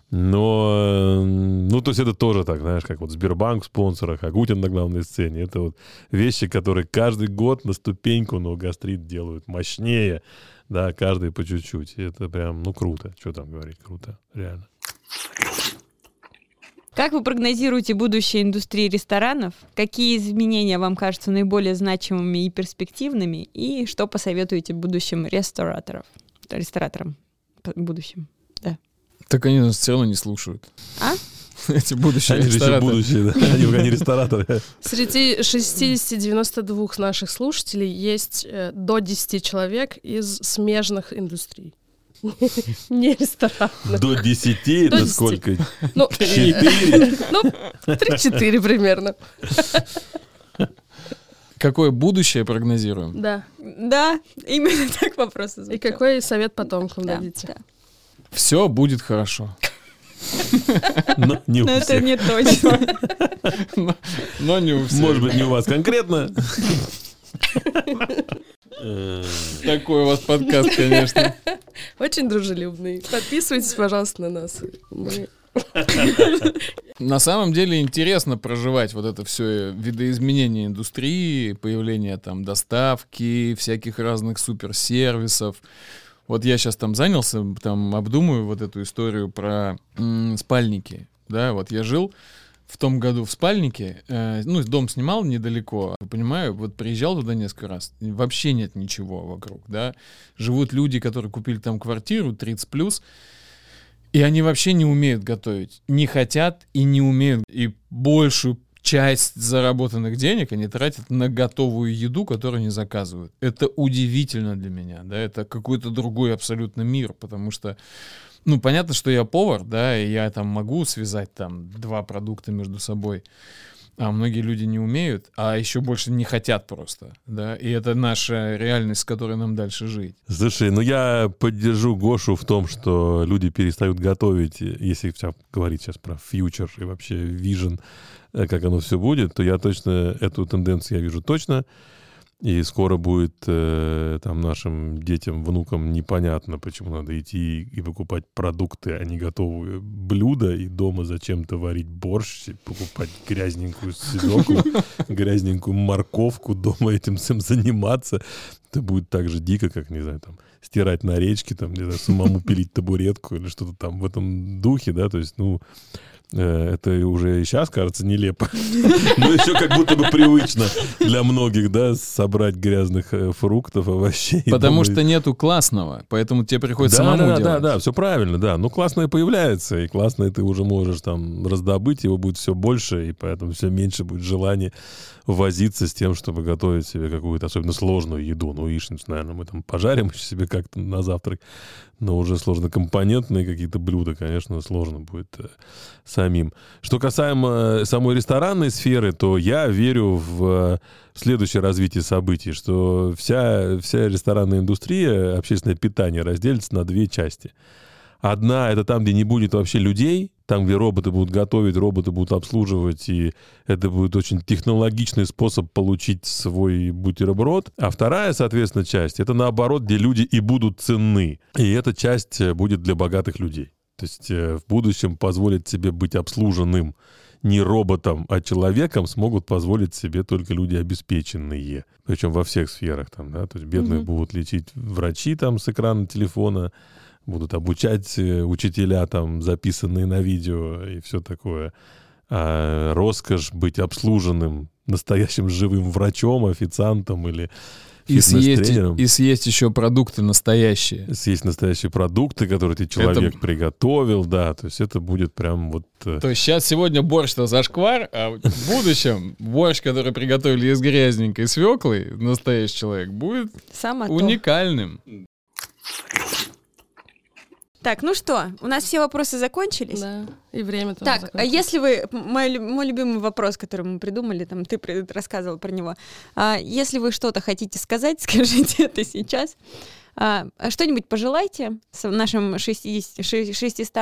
Но, ну, то есть это тоже так, знаешь, как вот Сбербанк в спонсорах, Агутин на главной сцене. Это вот вещи, которые каждый год на ступеньку, но гастрит делают мощнее, да, каждый по чуть-чуть. И это прям, ну, круто. Что там говорить, круто, реально. Как вы прогнозируете будущее индустрии ресторанов? Какие изменения вам кажутся наиболее значимыми и перспективными? И что посоветуете будущим рестораторам? Рестораторам в будущем, да. Так они нас все равно не слушают. А? Эти будущие Они рестораторы. будущее, да. Они пока не рестораторы. Среди 60-92 наших слушателей есть э, до 10 человек из смежных индустрий. Не ресторанных. До 10 это 10. сколько? Ну, 4? ну, 3-4 примерно. Какое будущее прогнозируем? Да. Да, именно так вопрос И звучал. какой совет потомкам Да, дадите? да. Все будет хорошо. Но не у Но это всех. не точно. Но, но не у всех. Может быть, не у вас конкретно. Такой у вас подкаст, конечно. Очень дружелюбный. Подписывайтесь, пожалуйста, на нас. Мы- На самом деле интересно проживать вот это все видоизменение индустрии, появление там доставки, всяких разных суперсервисов. Вот я сейчас там занялся, там обдумываю вот эту историю про м, спальники. Да, вот я жил в том году в спальнике, э, ну, дом снимал недалеко, понимаю, вот приезжал туда несколько раз, вообще нет ничего вокруг, да. Живут люди, которые купили там квартиру 30 плюс, и они вообще не умеют готовить. Не хотят и не умеют. И большую часть заработанных денег они тратят на готовую еду, которую они заказывают. Это удивительно для меня, да, это какой-то другой абсолютно мир, потому что, ну, понятно, что я повар, да, и я там могу связать там два продукта между собой, а многие люди не умеют, а еще больше не хотят просто, да, и это наша реальность, с которой нам дальше жить. Слушай, ну я поддержу Гошу в том, что люди перестают готовить, если говорить сейчас про фьючер и вообще вижен, как оно все будет, то я точно эту тенденцию я вижу точно. И скоро будет э, там нашим детям, внукам непонятно, почему надо идти и покупать продукты, а не готовые блюда, и дома зачем-то варить борщ, покупать грязненькую свеклу, грязненькую морковку, дома этим всем заниматься. Это будет так же дико, как, не знаю, там, стирать на речке, там, знаю, самому пилить табуретку или что-то там в этом духе, да, то есть, ну, э, это уже и сейчас кажется нелепо, но еще как будто бы привычно для многих, да, собрать грязных э, фруктов, овощей. Потому что нету классного, поэтому тебе приходится да, самому да, делать. да, да, все правильно, да. Ну, классное появляется, и классное ты уже можешь там раздобыть, его будет все больше, и поэтому все меньше будет желания возиться с тем, чтобы готовить себе какую-то особенно сложную еду. Ну, яичницу, наверное, мы там пожарим еще себе как-то на завтрак, но уже сложнокомпонентные какие-то блюда, конечно, сложно будет э, самим. Что касаемо э, самой ресторанной сферы, то я верю в э, следующее развитие событий, что вся, вся ресторанная индустрия, общественное питание разделится на две части. Одна — это там, где не будет вообще людей, там, где роботы будут готовить, роботы будут обслуживать, и это будет очень технологичный способ получить свой бутерброд. А вторая, соответственно, часть — это наоборот, где люди и будут ценны. И эта часть э, будет для богатых людей. То есть э, в будущем позволит себе быть обслуженным не роботом, а человеком смогут позволить себе только люди обеспеченные. Причем во всех сферах там, да. То есть бедных Мгм. будут лечить врачи там с экрана телефона, будут обучать э, учителя там, записанные на видео и все такое. А роскошь быть обслуженным настоящим живым врачом, официантом или И съесть, фитнес-тренером. и съесть еще продукты настоящие. Съесть настоящие продукты, которые тебе человек приготовил, да, то есть это будет прям вот... э, То есть сейчас сегодня борщ-то зашквар, а в будущем борщ, который приготовили из грязненькой свеклы, настоящий человек, будет Сама то. Так, ну что, у нас все вопросы закончились? Да, и время тоже Так, а если вы... Мой, мой любимый вопрос, который мы придумали, там, ты рассказывал про него. А, если вы что-то хотите сказать, скажите это сейчас. А, а что-нибудь пожелайте с нашим 60, 600,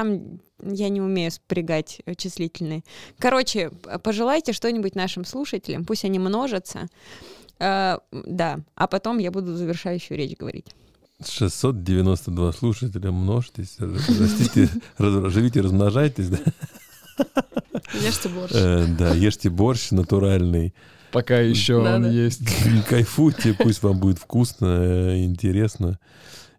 я не умею спрягать числительные. Короче, пожелайте что-нибудь нашим слушателям, пусть они множатся. А, да, а потом я буду завершающую речь говорить. 692 слушателя, множьтесь, растите, живите, размножайтесь, да? Ешьте борщ. Э, да, ешьте борщ натуральный. Пока еще Да, он да. есть. Кайфуйте, пусть вам будет вкусно, э, интересно,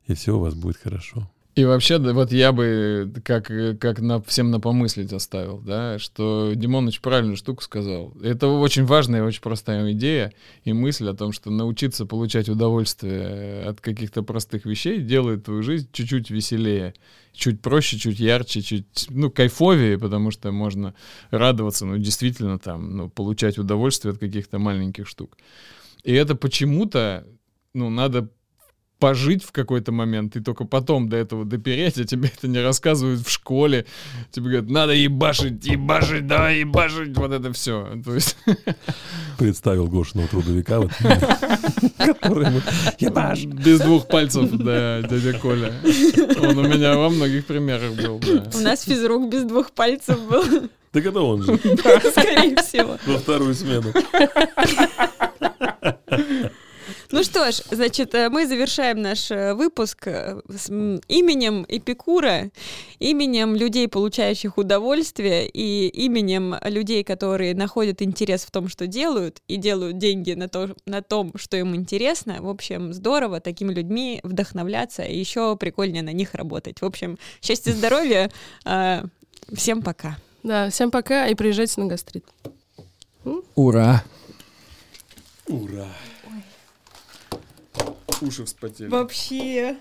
и все у вас будет хорошо. И вообще, да, вот я бы как, как на, всем на помыслить оставил, да, что Димоныч правильную штуку сказал. Это очень важная и очень простая идея и мысль о том, что научиться получать удовольствие от каких-то простых вещей делает твою жизнь чуть-чуть веселее, чуть проще, чуть ярче, чуть, ну, кайфовее, потому что можно радоваться, ну, действительно там, ну, получать удовольствие от каких-то маленьких штук. И это почему-то, ну, надо пожить в какой-то момент и только потом до этого допереть, а тебе это не рассказывают в школе. Тебе говорят, надо ебашить, ебашить, давай ебашить, вот это все. То есть Представил Гошиного трудовика, вот, который ему, «Ебашь!» без двух пальцев, да, дядя Коля. Он у меня во многих примерах был, да. У нас физрук без двух пальцев был, Так это он же, скорее всего. во вторую смену. Ну что ж, значит, э, мы завершаем наш э, выпуск э, с именем Эпикура, именем людей, получающих удовольствие, и именем людей, которые находят интерес в том, что делают, и делают деньги на, то, на том, что им интересно. В общем, здорово такими людьми вдохновляться, и еще прикольнее на них работать. В общем, счастья, здоровья. э, Всем пока. Да, всем пока и приезжайте на гастрит. Ура! Ура! Уши вспотели. Вообще.